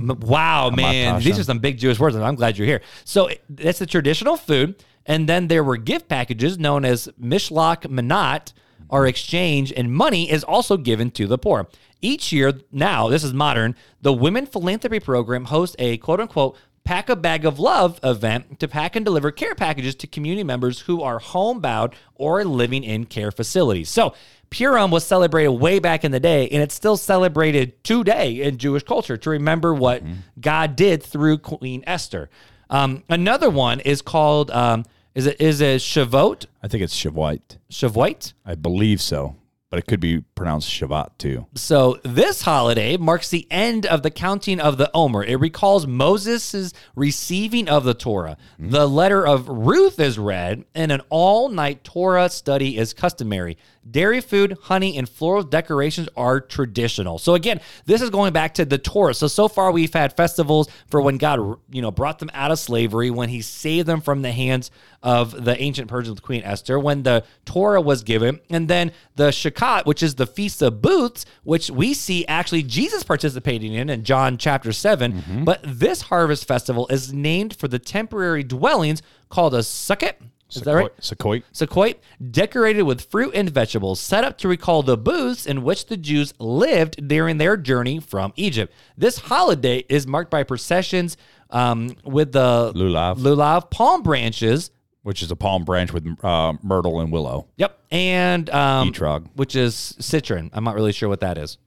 M- Wow, man, these are some big Jewish words, and I'm glad you're here. So that's the traditional food, and then there were gift packages known as Mishloch Manat, are exchanged, and money is also given to the poor. Each year, now this is modern, the Women Philanthropy Program hosts a quote unquote Pack a Bag of Love event to pack and deliver care packages to community members who are homebound or living in care facilities. So, Purim was celebrated way back in the day, and it's still celebrated today in Jewish culture to remember what God did through Queen Esther. Um, another one is called um, is it is it Shavuot? I think it's Shavuot. Shavuot. I believe so, but it could be pronounced Shavat too. So this holiday marks the end of the counting of the Omer. It recalls Moses' receiving of the Torah. Hmm. The letter of Ruth is read, and an all-night Torah study is customary. Dairy food, honey, and floral decorations are traditional. So again, this is going back to the Torah. So so far we've had festivals for when God, you know, brought them out of slavery, when He saved them from the hands of the ancient Persians, with Queen Esther, when the Torah was given, and then the Shakat, which is the Feast of Booths, which we see actually Jesus participating in in John chapter 7. But this harvest festival is named for the temporary dwellings called a sukkot. Is that right? Sukkot. Sukkot, decorated with fruit and vegetables, set up to recall the booths in which the Jews lived during their journey from Egypt. This holiday is marked by processions um, with the Lulav. lulav palm branches. Which is a palm branch with uh, myrtle and willow. Yep, and um, Etrog. which is citron. I'm not really sure what that is.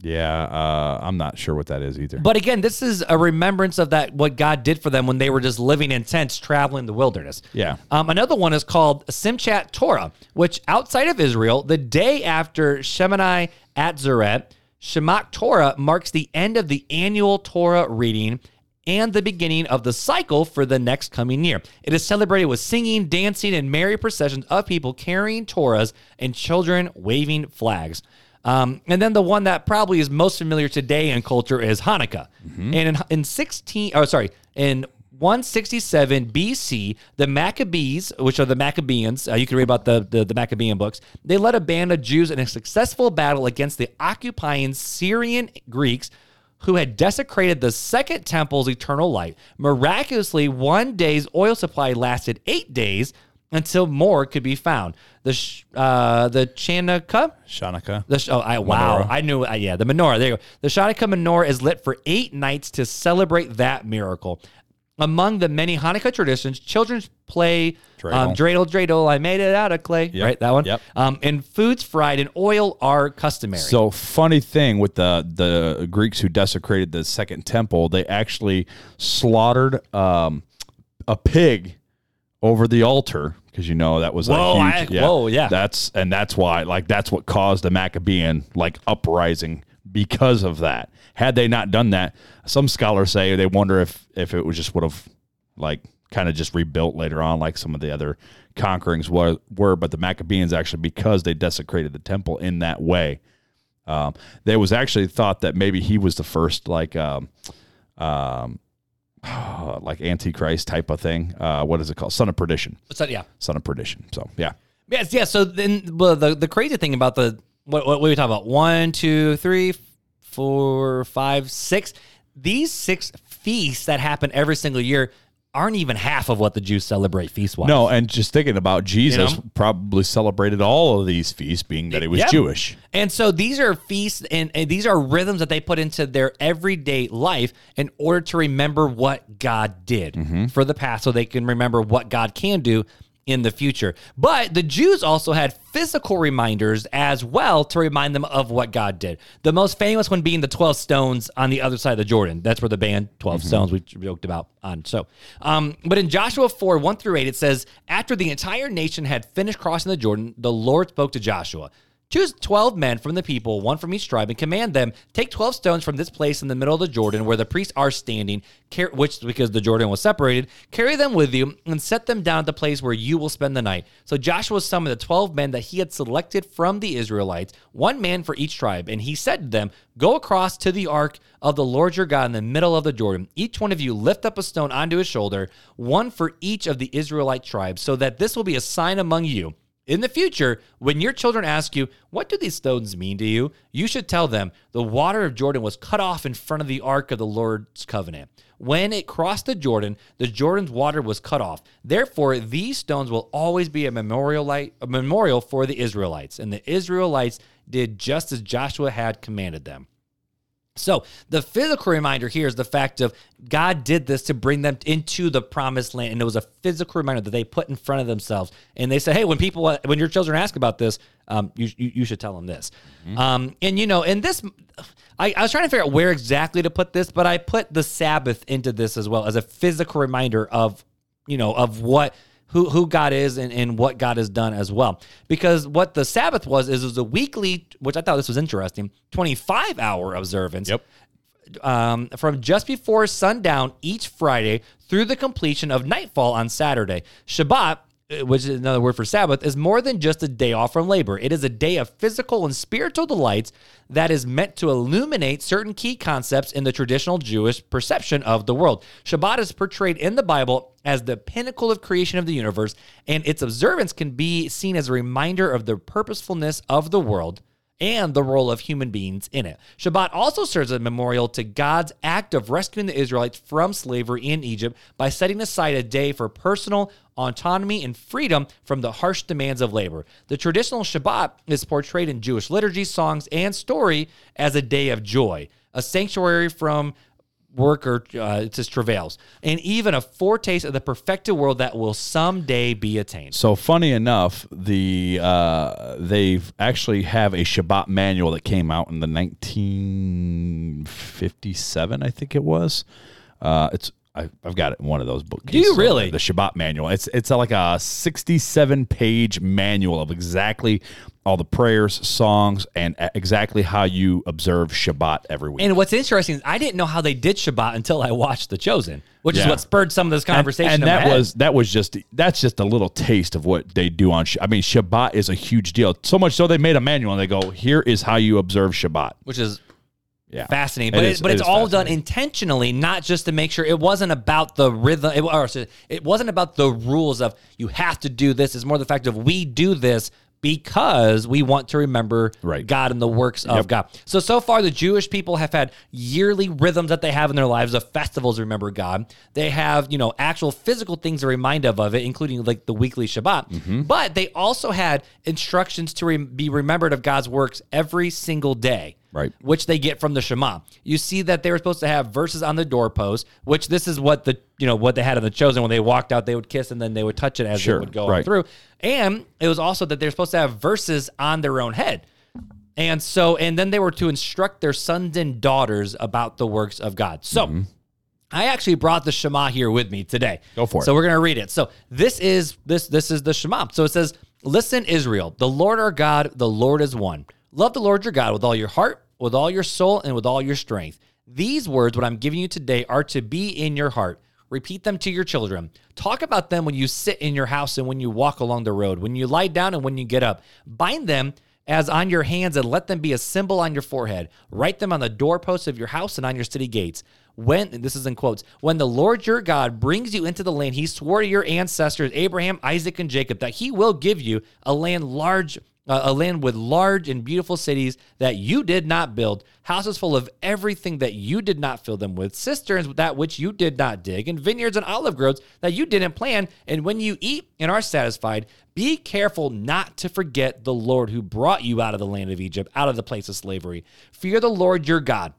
Yeah, uh, I'm not sure what that is either. But again, this is a remembrance of that what God did for them when they were just living in tents, traveling the wilderness. Yeah. Um, another one is called Simchat Torah, which outside of Israel, the day after Shemini Atzeret, Shemach Torah marks the end of the annual Torah reading and the beginning of the cycle for the next coming year. It is celebrated with singing, dancing, and merry processions of people carrying Torahs and children waving flags. Um, and then the one that probably is most familiar today in culture is Hanukkah. And in, in 16, oh, sorry, in 167 BC, the Maccabees, which are the Maccabeans, uh, you can read about the, the, the Maccabean books, they led a band of Jews in a successful battle against the occupying Syrian Greeks who had desecrated the second temple's eternal light. Miraculously, one day's oil supply lasted eight days until more could be found. The sh- uh, the Chanukah, Hanukkah. the sh- oh, I, wow, Menorah. I knew. Uh, yeah, the menorah. There you go. The Hanukkah menorah is lit for eight nights to celebrate that miracle. Among the many Hanukkah traditions, children play um, dreidel, dreidel. I made it out of clay. Right, that one. yep. Um, and foods fried in oil are customary. So funny thing with the the Greeks who desecrated the second temple, they actually slaughtered um, a pig over the altar because you know that was Whoa, a huge I- whoa, yeah. That's and that's why like that's what caused the Maccabean like uprising because of that. Had they not done that, some scholars say they wonder if if it was just would have like kind of just rebuilt later on like some of the other conquerings were, were but the Maccabeans actually because they desecrated the temple in that way um, there was actually thought that maybe he was the first like um, um, like antichrist type of thing uh, what is it called son of perdition So, yeah. son of perdition so yeah Yes, yeah. So then, well, the the crazy thing about the what what we talking about one, two, three, four, five, six. These six feasts that happen every single year aren't even half of what the Jews celebrate feast wise. no and just thinking about jesus know? probably celebrated all of these feasts being that he was Yeah. jewish And so these are feasts and, and these are rhythms that they put into their everyday life in order to remember what God did Mm-hmm. for the past so they can remember what God can do in the future. But the Jews also had physical reminders as well to remind them of what God did. The most famous one being the 12 stones on the other side of the Jordan. That's where the band 12 Stones we joked about on. So, um, but in Joshua 4 1 through 8, it says, After the entire nation had finished crossing the Jordan, the Lord spoke to Joshua. Choose 12 men from the people, one from each tribe, and command them take 12 stones from this place in the middle of the Jordan where the priests are standing, which, because the Jordan was separated, carry them with you and set them down at the place where you will spend the night. So Joshua summoned the 12 men that he had selected from the Israelites, one man for each tribe. And he said to them, Go across to the ark of the Lord your God in the middle of the Jordan. Each one of you lift up a stone onto his shoulder, one for each of the Israelite tribes, so that this will be a sign among you. In the future, when your children ask you, What do these stones mean to you? you should tell them, The water of Jordan was cut off in front of the ark of the Lord's covenant. When it crossed the Jordan, the Jordan's water was cut off. Therefore, these stones will always be a memorial, light, a memorial for the Israelites. And the Israelites did just as Joshua had commanded them. So the physical reminder here is the fact of God did this to bring them into the promised land, and it was a physical reminder that they put in front of themselves. And they said, "Hey, when people, when your children ask about this, um, you, you you should tell them this." Um, and you know, and this, I, I was trying to figure out where exactly to put this, but I put the Sabbath into this as well as a physical reminder of, you know, of what who who God is and, and what God has done as well. Because what the Sabbath was is it was a weekly, which I thought this was interesting, 25 hour observance. Yep. Um, from just before sundown each Friday through the completion of nightfall on Saturday. Shabbat, Uh, which is another word for Sabbath, is more than just a day off from labor. It is a day of physical and spiritual delights that is meant to illuminate certain key concepts in the traditional Jewish perception of the world. Shabbat is portrayed in the Bible as the pinnacle of creation of the universe, and its observance can be seen as a reminder of the purposefulness of the world and the role of human beings in it. Shabbat also serves as a memorial to God's act of rescuing the Israelites from slavery in Egypt by setting aside a day for personal autonomy and freedom from the harsh demands of labor. The traditional Shabbat is portrayed in Jewish liturgy, songs, and story as a day of joy, a sanctuary from work or uh, it says travails, and even a foretaste of the perfected world that will someday be attained. So funny enough, the uh, they actually have a Shabbat manual that came out in the 1957, I think it was. Uh, it's I, I've got it in one of those books. Do you really? The Shabbat manual. It's it's like a 67 page manual of exactly all the prayers, songs, and exactly how you observe Shabbat every week. And what's interesting is I didn't know how they did Shabbat until I watched The Chosen, which is what spurred some of this conversation. And, my that was that was just that's just a little taste of what they do on. I mean, Shabbat is a huge deal. So much so they made a manual and they go, "Here is how you observe Shabbat." which is Yeah, fascinating. But, is- it, but it it's all done intentionally, not just to make sure it wasn't about the rhythm. It, or it wasn't about the rules of you have to do this. It's more the fact of we do this because we want to remember Right. God and the works of Yep. God. So so far, the Jewish people have had yearly rhythms that they have in their lives of festivals to remember God. They have you know actual physical things to remind of of it, including like the weekly Shabbat. Mm-hmm. But they also had instructions to re- be remembered of God's works every single day Right. which they get from the Shema. You see that they were supposed to have verses on the doorpost, which this is what the you know what they had in the chosen when they walked out, they would kiss and then they would touch it as Sure, they would go right. through. And it was also that they're supposed to have verses on their own head. And so, and then they were to instruct their sons and daughters about the works of God. So, mm-hmm. I actually brought the Shema here with me today. Go for it. So we're gonna read it. So this is this this is the Shema. So it says, "Listen, Israel, the Lord our God, the Lord is one. Love the Lord your God with all your heart, with all your soul, and with all your strength. These words, what I'm giving you today, are to be in your heart. Repeat them to your children. Talk about them when you sit in your house and when you walk along the road, when you lie down and when you get up. Bind them." as on your hands and let them be a symbol on your forehead. Write them on the doorposts of your house and on your city gates. When this is in quotes, when the Lord your God brings you into the land he swore to your ancestors Abraham, Isaac, and Jacob that he will give you a land large uh, a land with large and beautiful cities that you did not build, houses full of everything that you did not fill them with, cisterns that which you did not dig, and vineyards and olive groves that you didn't plant. And when you eat and are satisfied, be careful not to forget the Lord who brought you out of the land of Egypt, out of the place of slavery. Fear the Lord your God,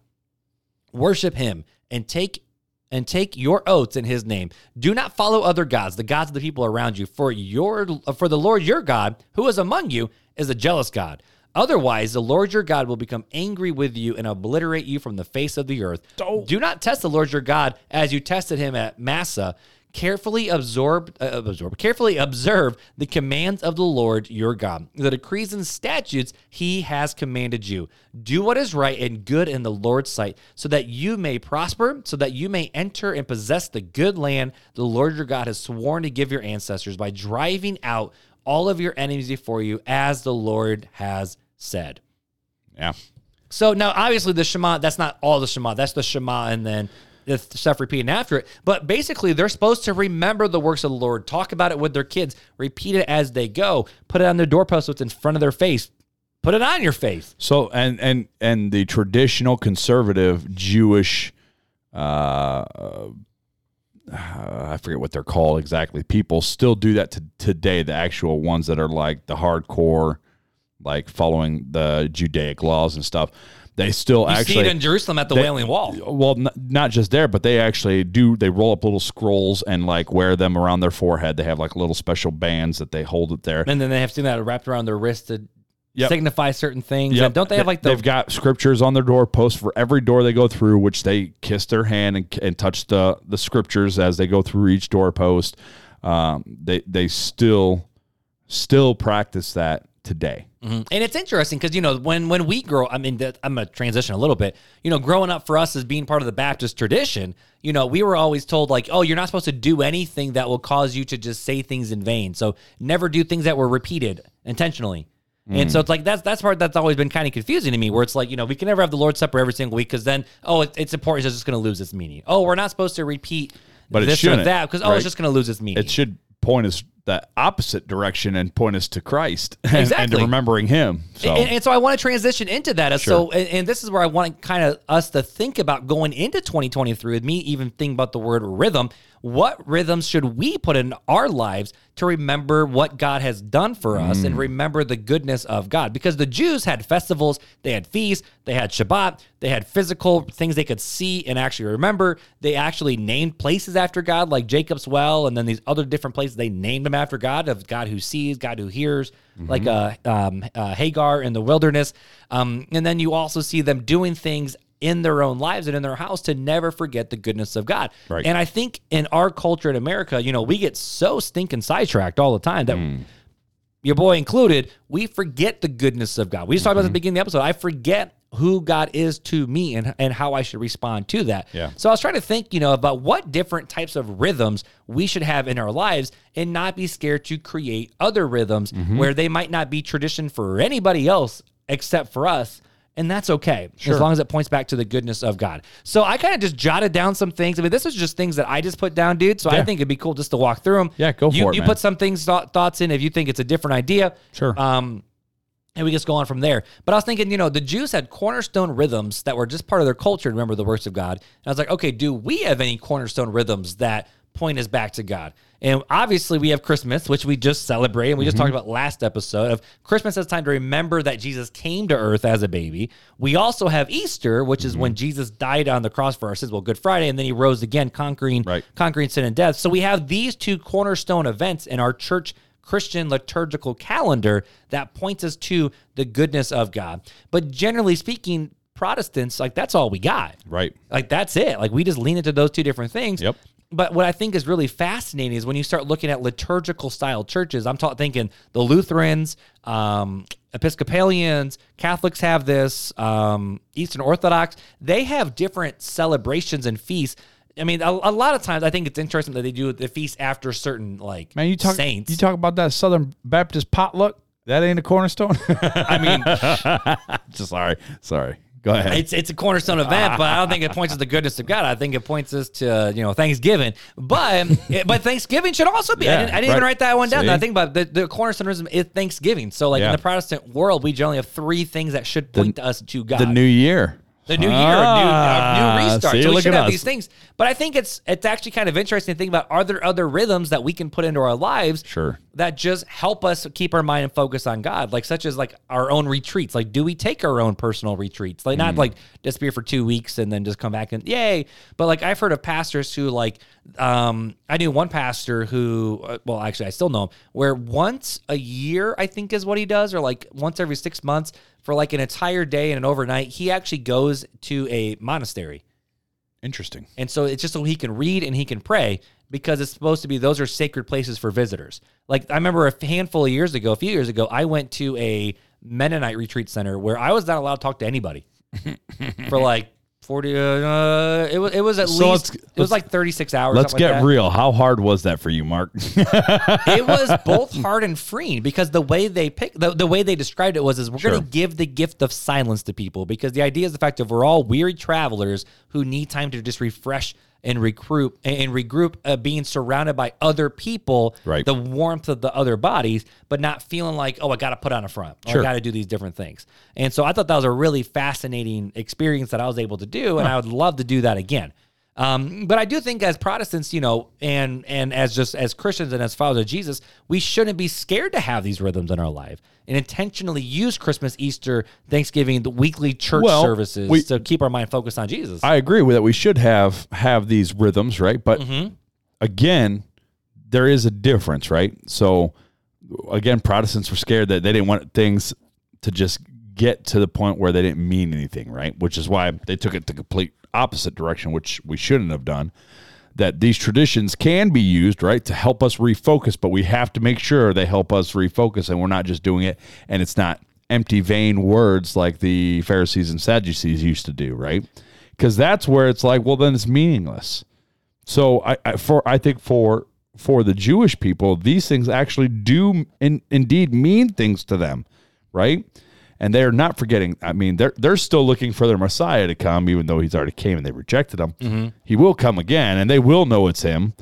worship him, and take and take your oaths in his name. Do not follow other gods, the gods of the people around you, for your for the Lord your God, who is among you, is a jealous God. Otherwise, the Lord your God will become angry with you and obliterate you from the face of the earth. Do not test the Lord your God as you tested him at Massah. Carefully absorb, uh, absorb, carefully observe the commands of the Lord your God, the decrees and statutes he has commanded you. Do what is right and good in the Lord's sight, so that you may prosper, so that you may enter and possess the good land the Lord your God has sworn to give your ancestors by driving out all of your enemies before you, as the Lord has said. Yeah. So now, obviously, the Shema, that's not all the Shema. That's the Shema and then the stuff repeating after it. But basically, they're supposed to remember the works of the Lord, talk about it with their kids, repeat it as they go, put it on their doorpost so it's in front of their face, put it on your face. So and and and the traditional conservative Jewish, uh, uh, I forget what they're called exactly. People still do that to today. The actual ones that are like the hardcore, like following the Judaic laws and stuff. They still You actually see it in Jerusalem at the they- Wailing Wall. Well, n- not just there, but they actually do. They roll up little scrolls and like wear them around their forehead. They have like little special bands that they hold it there. And then they have seen that wrapped around their wrist to Yep. signify certain things. Yep. And don't they have like the They've got scriptures on their doorpost for every door they go through, which they kiss their hand and, and touch the the scriptures as they go through each doorpost. Um, they they still still practice that today. Mhm. And it's interesting because you know when when we grow, I mean, that, I'm gonna transition a little bit. You know, growing up for us as being part of the Baptist tradition, you know, we were always told like, oh, you're not supposed to do anything that will cause you to just say things in vain. So never do things that were repeated intentionally. And so mm. it's like that's that's part that's always been kind of confusing to me. Where it's like you know we can never have the Lord's Supper every single week because then oh it, it's important it's just going to lose its meaning. Oh we're not supposed to repeat But this or that because oh right? it's just going to lose its meaning. It should point us the opposite direction and point us to Christ and, and to remembering Him. So And, and so I want to transition into that. So, and, and this is where I want kind of us to think about going into 2023 with me, even thinking about the word rhythm. What rhythms should we put in our lives to remember what God has done for us and remember the goodness of God? Because the Jews had festivals, they had feasts, they had Shabbat, they had physical things they could see and actually remember. They actually named places after God, like Jacob's Well, and then these other different places they named them after God, of God who sees, God who hears, like uh, um, uh, Hagar in the wilderness. Um, and then you also see them doing things in their own lives and in their house to never forget the goodness of God. Right. And I think in our culture in America, you know, we get so stinking sidetracked all the time that hmm. your boy included, we forget the goodness of God. We just talked about the mm-hmm. beginning of the episode. I forget who God is to me and, and how I should respond to that. Yeah. So I was trying to think, you know, about what different types of rhythms we should have in our lives and not be scared to create other rhythms mm-hmm. where they might not be tradition for anybody else except for us. And that's okay, as long as it points back to the goodness of God. So I kind of just jotted down some things. I mean, this is just things that I just put down, dude. So I think it'd be cool just to walk through them. Yeah, go you, for it, You man. put some things, thought, thoughts in if you think it's a different idea. Sure. Um, and we just go on from there. But I was thinking, you know, the Jews had cornerstone rhythms that were just part of their culture remember the works of God. And I was like, okay, do we have any cornerstone rhythms that point us back to God? And obviously, we have Christmas, which we just celebrate, and we just mm-hmm. talked about last episode of Christmas as time to remember that Jesus came to earth as a baby. We also have Easter, which is when mm-hmm. Jesus died on the cross for our sins. Well, Good Friday, and then he rose again, conquering Right. conquering sin and death. So we have these two cornerstone events in our church Christian liturgical calendar that points us to the goodness of God. But generally speaking, Protestants, like that's all we got. right. Like that's it. Like we just lean into those two different things. Yep. But what I think is really fascinating is when you start looking at liturgical style churches. I'm ta- thinking the Lutherans, um, Episcopalians, Catholics have this, um, Eastern Orthodox. They have different celebrations and feasts. I mean, a, a lot of times I think it's interesting that they do the feast after certain like Man, you talk saints. you talk about that Southern Baptist potluck. That ain't a cornerstone. I mean, Just sorry, sorry. Go ahead. it's it's a cornerstone event, but I don't think it points to the goodness of God. I think it points us to you know Thanksgiving. But but Thanksgiving should also be. I didn't, I didn't even write that one down. I think about the, the cornerstoneism is Thanksgiving. So like in the Protestant world, we generally have three things that should point to us to God. the new year. The new year, a new, Ah, a new restart. see, so we should have us. these things. But I think it's it's actually kind of interesting to think about. Are there other rhythms that we can put into our lives Sure. that just help us keep our mind and focus on God, like such as like our own retreats. Like, do we take our own personal retreats? Like, not like disappear for two weeks and then just come back and yay. But like, I've heard of pastors who like, um, I knew one pastor who, uh, well, actually, I still know him, where once a year, I think is what he does, or like once every six months for like an entire day and an overnight, he actually goes to a monastery. Interesting. And so it's just so he can read and he can pray because it's supposed to be those are sacred places for visitors. Like I remember a handful of years ago, a few years ago, I went to a Mennonite retreat center where I was not allowed to talk to anybody for like 40 uh, it was it was at So least it was like 36 hours Let's something like get real. How hard was that for you, Mark? it was both hard and freeing because the way they pick the, the way they described it was is we're Sure. going to give the gift of silence to people because the idea is the fact that we're all weary travelers who need time to just refresh and regroup and regroup uh, being surrounded by other people Right. the warmth of the other bodies but not feeling like oh i got to put on a front or Sure. i got to do these different things and so i thought that was a really fascinating experience that i was able to do and i would love to do that again um, but I do think as Protestants, you know, and and as just as Christians and as followers of Jesus, we shouldn't be scared to have these rhythms in our life and intentionally use Christmas, Easter, Thanksgiving, the weekly church Well, services we- to keep our mind focused on Jesus. I agree with that. We should have have these rhythms, right? But Mm-hmm. again, there is a difference, right? So again, Protestants were scared that they didn't want things to just get to the point where they didn't mean anything, right? Which is why they took it to complete opposite direction, which we shouldn't have done. That these traditions can be used, right, to help us refocus, but we have to make sure they help us refocus and we're not just doing it and it's not empty, vain words like the Pharisees and Sadducees used to do, right? Because that's where it's like, well, then it's meaningless. So I, I for I think for for the Jewish people, these things actually do in, indeed mean things to them, right? And they're not forgetting. I mean, they're they're still looking for their Messiah to come, even though he's already came and they rejected him. He will come again, and they will know it's him.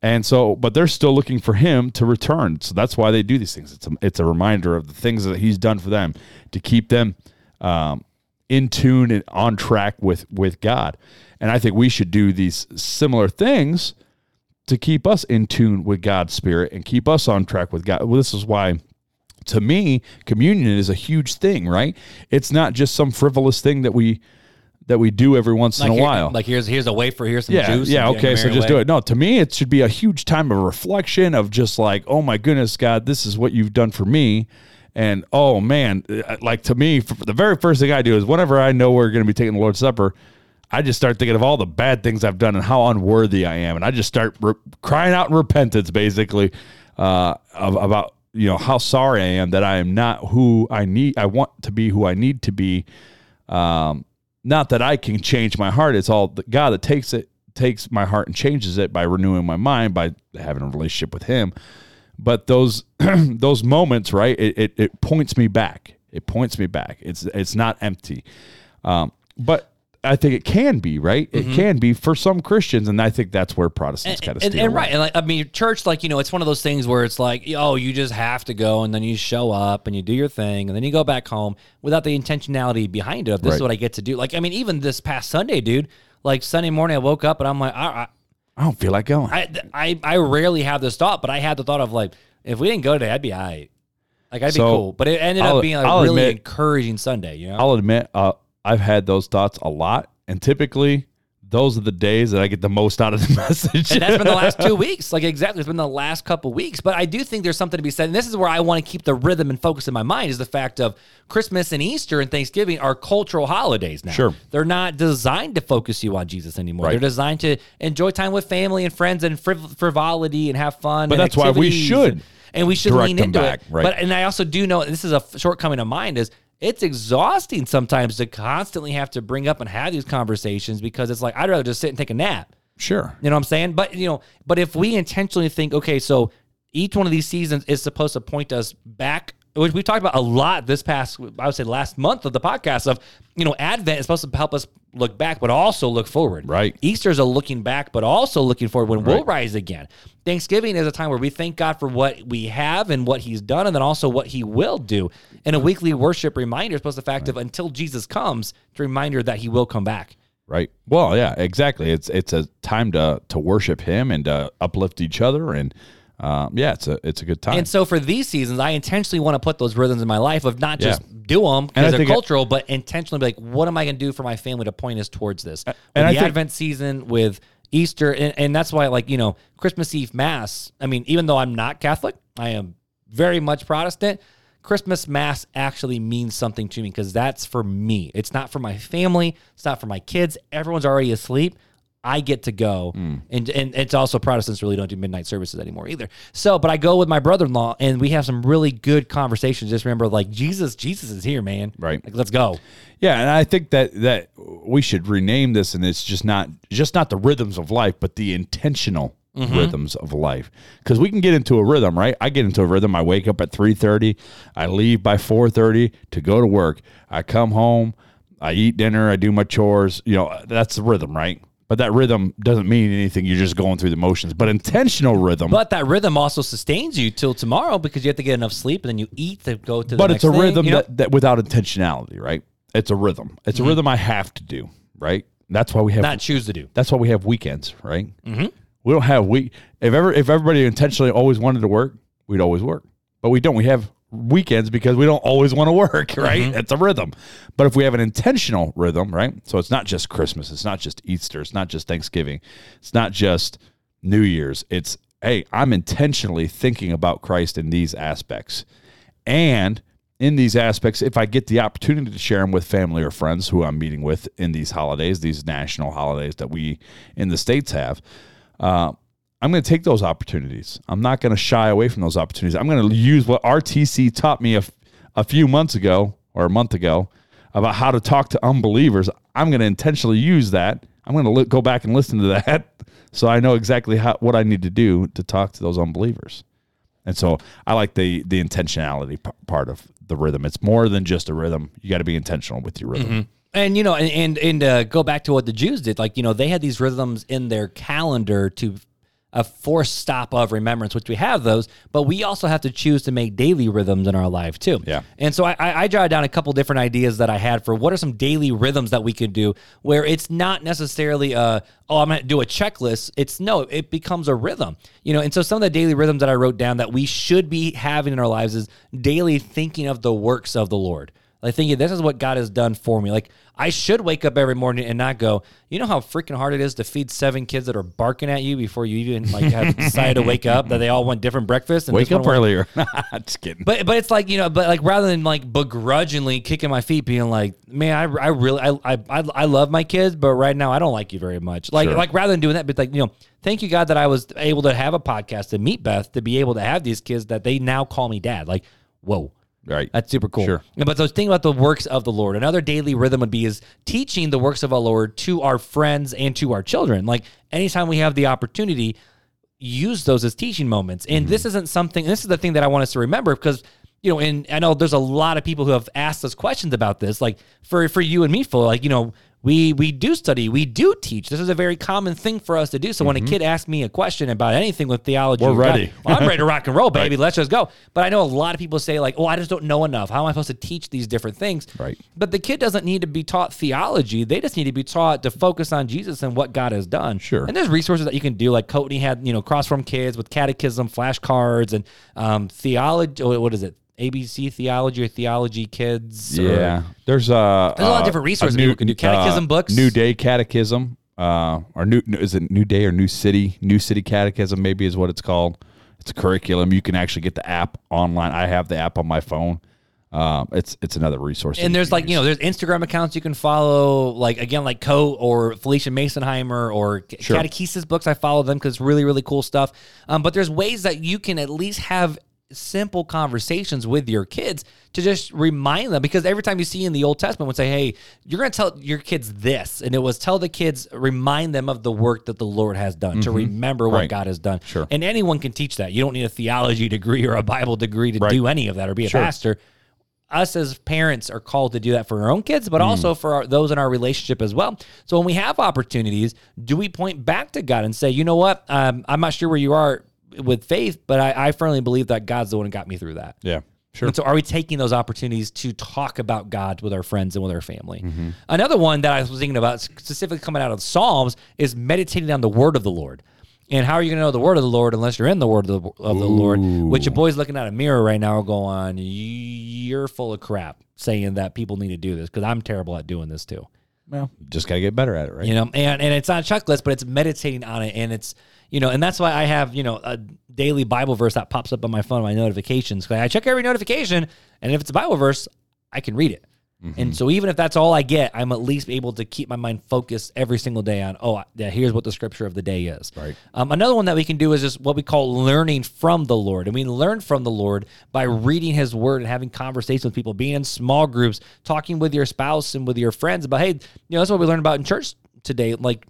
And so, but they're still looking for him to return. So that's why they do these things. It's a, it's a reminder of the things that he's done for them to keep them um, in tune and on track with with God. And I think we should do these similar things to keep us in tune with God's spirit and keep us on track with God. Well, this is why to me communion is a huge thing, right? It's not just some frivolous thing that we that we do every once in a here- while. like here's here's a wafer, here's some yeah, juice. yeah, okay, so just away. do it. No, to me it should be a huge time of reflection of just like, oh my goodness, God, this is what you've done for me. And oh man, uh, like to me, the very first thing I do is whenever I know we're going to be taking the Lord's Supper, I just start thinking of all the bad things I've done and how unworthy I am, and I just start re- crying out in repentance, basically, uh, of, about you know how sorry I am that I am not who I need. I want to be who I need to be. Um, not that I can change my heart; it's all God that takes it, takes my heart and changes it by renewing my mind by having a relationship with Him. But those those moments, right? It, it it points me back. It points me back. It's it's not empty. Um, but I think it can be right. It can be for some Christians, and I think that's where Protestants kind of and, and right, and like I mean, church, like you know, it's one of those things where it's like, oh, you just have to go, and then you show up and you do your thing, and then you go back home without the intentionality behind it. Of this is what I get to do. Like, I mean, even this past Sunday, dude. Like Sunday morning, I woke up and I'm like, I, I don't feel like going. I, I, I rarely have this thought, but I had the thought of like, if we didn't go today, I'd be all right. Like I'd be cool, but it ended I'll- up being a I'll really admit- encouraging Sunday. You know, I'll admit, uh, I've had those thoughts a lot, and typically those are the days that I get the most out of the message. And that's been the last two weeks. Like exactly, it's been the last couple weeks. But I do think there's something to be said. And this is where I want to keep the rhythm and focus in my mind is the fact of Christmas and Easter and Thanksgiving are cultural holidays now. Sure. They're not designed to focus you on Jesus anymore. Right. They're designed to enjoy time with family and friends and friv- frivolity and have fun. But and that's why we should and, and we should lean into back, it. right. But and I also do know this is a shortcoming of mine is it's exhausting sometimes to constantly have to bring up and have these conversations because it's like I'd rather just sit and take a nap. sure. You know what I'm saying? But you know, but if we intentionally think, okay, so each one of these seasons is supposed to point us back, which we talked about a lot this past, I would say, last month of the podcast of, you know, Advent is supposed to help us look back, but also look forward. Right. Easter's a looking back, but also looking forward when we'll rise again. Thanksgiving is a time where we thank God for what we have and what He's done, and then also what He will do. And a weekly worship reminder is supposed to the fact of until Jesus comes, to reminder that He will come back. Right. Well, yeah, exactly. It's it's a time to to worship Him and to uplift each other and um, yeah, it's a it's a good time. And so for these seasons, I intentionally want to put those rhythms in my life of not just do them because they're think it- cultural, but intentionally be like, what am I going to do for my family to point us towards this? With and I the think- Advent season, with Easter, and, and that's why, like you know, Christmas Eve Mass. I mean, even though I'm not Catholic, I am very much Protestant. Christmas Mass actually means something to me because that's for me. It's not for my family. It's not for my kids. Everyone's already asleep. I get to go, mm. and and it's also Protestants really don't do midnight services anymore either. So, but I go with my brother-in-law, and we have some really good conversations. Just remember, like Jesus, Jesus is here, man. Right. Like, let's go. Yeah, and I think that that we should rename this, and it's just not just not the rhythms of life, but the intentional mm-hmm. rhythms of life. Because we can get into a rhythm, right? I get into a rhythm. I wake up at three thirty. I leave by four thirty to go to work. I come home. I eat dinner. I do my chores. You know, that's the rhythm, right? But that rhythm doesn't mean anything. You're just going through the motions. But intentional rhythm. But that rhythm also sustains you till tomorrow because you have to get enough sleep and then you eat to go to the but it's a thing, rhythm you know? that, that without intentionality, right? It's a rhythm. It's a rhythm I have to do, right? That's why we have not choose to do. That's why we have weekends, right? Mm-hmm. We don't have week. If ever, if everybody intentionally always wanted to work, we'd always work. But we don't. We have weekends because we don't always want to work, right? It's a rhythm. But if we have an intentional rhythm, right? So it's not just Christmas. It's not just Easter. It's not just Thanksgiving. It's not just New Year's. It's hey, I'm intentionally thinking about Christ in these aspects, and in these aspects, if I get the opportunity to share them with family or friends who I'm meeting with in these holidays, these national holidays that we in the states have, uh, I'm going to take those opportunities. I'm not going to shy away from those opportunities. I'm going to use what RTC taught me a few months ago or a month ago about how to talk to unbelievers. I'm going to intentionally use that. I'm going to li- go back and listen to that so I know exactly how, what I need to do to talk to those unbelievers. And so I like the the intentionality p- part of the rhythm. It's more than just a rhythm. You got to be intentional with your rhythm. And you know, and and, and uh, go back to what the Jews did. Like you know, they had these rhythms in their calendar to a forced stop of remembrance, which we have those, but we also have to choose to make daily rhythms in our life too. Yeah. And so I, I, I jotted down a couple different ideas that I had for what are some daily rhythms that we could do where it's not necessarily uh oh I'm gonna do a checklist. It's no, it becomes a rhythm. You know, and so some of the daily rhythms that I wrote down that we should be having in our lives is daily thinking of the works of the Lord. Like thinking this is what God has done for me. Like I should wake up every morning and not go, you know how freaking hard it is to feed seven kids that are barking at you before you even like have decided to wake up that they all want different breakfasts. And Wake up earlier. just kidding. But but it's like you know, but like rather than like begrudgingly kicking my feet, being like, man, I, I really I, I I I love my kids, but right now I don't like you very much. Like Sure. like rather than doing that, but like you know, thank you God that I was able to have a podcast to meet Beth to be able to have these kids that they now call me dad. Like whoa. Right. That's super cool. Sure. But those think about the works of the Lord. Another daily rhythm would be is teaching the works of our Lord to our friends and to our children. Like anytime we have the opportunity, use those as teaching moments. And this Mm-hmm. isn't something. This is the thing that I want us to remember because you know, and I know there's a lot of people who have asked us questions about this. Like for for you and me, Phil, like you know. We, we do study, we do teach. This is a very common thing for us to do. So when a kid asks me a question about anything with theology, Mm-hmm. We're or God- ready. well, I'm ready to rock and roll, baby. Let's just go. But I know a lot of people say like, "Oh, I just don't know enough. How am I supposed to teach these different things?" Right. But the kid doesn't need to be taught theology. They just need to be taught to focus on Jesus and what God has done. Sure. And there's resources that you can do, like Courtney had, you know, cross from kids with catechism, flashcards, and um, theology. What is it? ABC theology or theology kids? or- Yeah, there's a There's a lot of different resources people can do. Catechism books. New Day Catechism, uh, or new is it New Day or New City? New City Catechism maybe is what it's called. It's a curriculum. You can actually get the app online. I have the app on my phone. Um, it's it's another resource. and there's like you know there's Instagram accounts you can follow like again like Co or Phylicia Masonheimer or Sure. Catechesis books I follow them because it's really really cool stuff um, but there's ways that you can at least have simple conversations with your kids to just remind them because every time you see in the Old Testament would say hey you're going to tell your kids this and it was tell the kids remind them of the work that the Lord has done to remember what Mm-hmm. Right. God has done Sure. and anyone can teach that you don't need a theology degree or a Bible degree to Right. do any of that or be a Sure. pastor us as parents are called to do that for our own kids, Mm. but also for our, those in our relationship as well. So when we have opportunities, do we point back to God and say, you know what? Um, I'm not sure where you are with faith, but I, I firmly believe that God's the one who got me through that. yeah, sure. And so, are we taking those opportunities to talk about God with our friends and with our family? Mm-hmm. Another one that I was thinking about, specifically coming out of the Psalms, is meditating on the word of the Lord. And how are you going to know the word of the Lord unless you're in the word of the, of the Lord? Which your boy's looking at a mirror right now going, You're full of crap saying that people need to do this because I'm terrible at doing this too. Well, just got to get better at it, right? You know, and, and it's not a checklist, but it's meditating on it. And it's, you know, and that's why I have, you know, a daily Bible verse that pops up on my phone, my notifications. 'Cause I check every notification. And if it's a Bible verse, I can read it. And so even if that's all I get, I'm at least able to keep my mind focused every single day on, oh, yeah, here's what the scripture of the day is. Right. Um, another one that we can do is just what we call learning from the Lord. And we learn from the Lord by reading His Word and having conversations with people, being in small groups, talking with your spouse and with your friends about, hey, you know, that's what we learned about in church today. Like,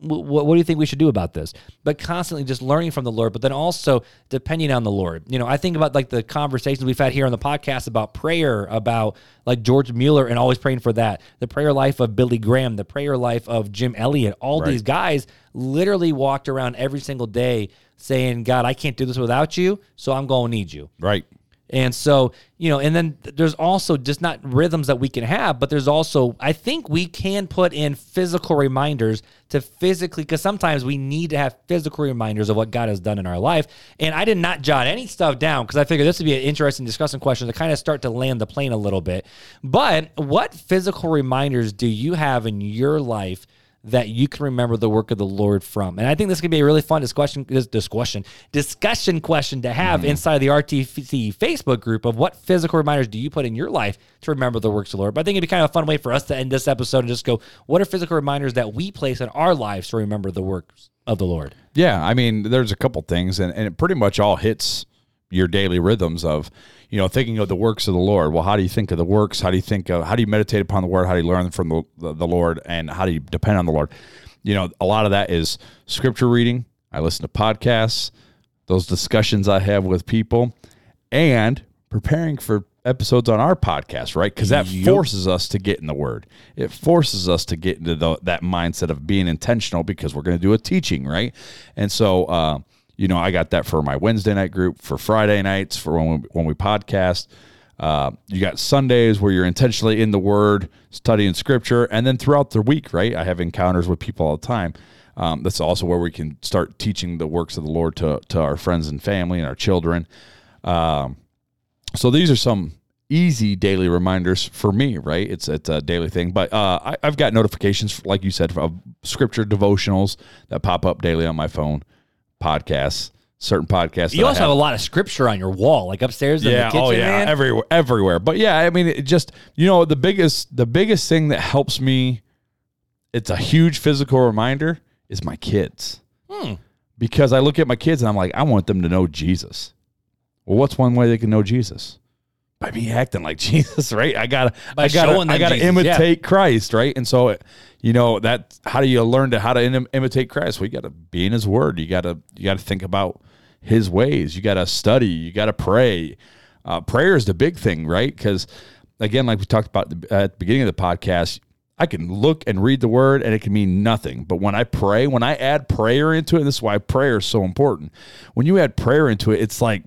what, what do you think we should do about this? But constantly just learning from the Lord, but then also depending on the Lord. You know, I think about like the conversations we've had here on the podcast about prayer, about like George Mueller and always praying for that, the prayer life of Billy Graham, the prayer life of Jim Elliot. All these guys literally walked around every single day saying, God, I can't do this without you, so I'm going to need you. Right. And so, you know, and then there's also just not rhythms that we can have, but there's also, I think we can put in physical reminders to physically, because sometimes we need to have physical reminders of what God has done in our life. And I did not jot any stuff down because I figured this would be an interesting discussion question to kind of start to land the plane a little bit. But what physical reminders do you have in your life? That you can remember the work of the Lord from. And I think this could be a really fun discussion discussion discussion question to have mm-hmm. inside the RTC Facebook group of what physical reminders do you put in your life to remember the works of the Lord. But I think it'd be kind of a fun way for us to end this episode and just go, what are physical reminders that we place in our lives to remember the works of the Lord? Yeah, I mean, there's a couple things, and, and it pretty much all hits your daily rhythms of, you know, thinking of the works of the Lord. Well, how do you think of the works? How do you think of, how do you meditate upon the word? How do you learn from the, the, the Lord? And how do you depend on the Lord? You know, a lot of that is scripture reading. I listen to podcasts, those discussions I have with people, and preparing for episodes on our podcast, right? Because that forces us to get in the Word. It forces us to get into the, that mindset of being intentional because we're going to do a teaching, right? And so, uh, you know, I got that for my Wednesday night group, for Friday nights, for when we, when we podcast. Uh, you got Sundays where you're intentionally in the Word, studying Scripture, and then throughout the week, right? I have encounters with people all the time. Um, that's also where we can start teaching the works of the Lord to to our friends and family and our children. Um, so these are some easy daily reminders for me, right? It's it's a daily thing, but uh, I, I've got notifications, like you said, of scripture devotionals that pop up daily on my phone, podcasts, certain podcasts. You also have a lot of scripture on your wall, like upstairs in the yeah, kitchen, oh yeah, man. everywhere, everywhere. But yeah, I mean, it just you know the biggest the biggest thing that helps me. It's a huge physical reminder is my kids. Hmm. Because I look at my kids and I'm like, I want them to know Jesus. Well, what's one way they can know Jesus? By me acting like Jesus, right? I gotta, By I gotta, I gotta Jesus, yeah. imitate Christ, right? And so, you know, that how do you learn to how to im- imitate Christ? Well, you got to be in His Word. You gotta, you gotta think about His ways. You gotta study. You gotta pray. Uh, prayer is the big thing, right? Because again, like we talked about at the- at the beginning of the podcast, I can look and read the word and it can mean nothing. But when I pray, when I add prayer into it, this is why prayer is so important. When you add prayer into it, it's like,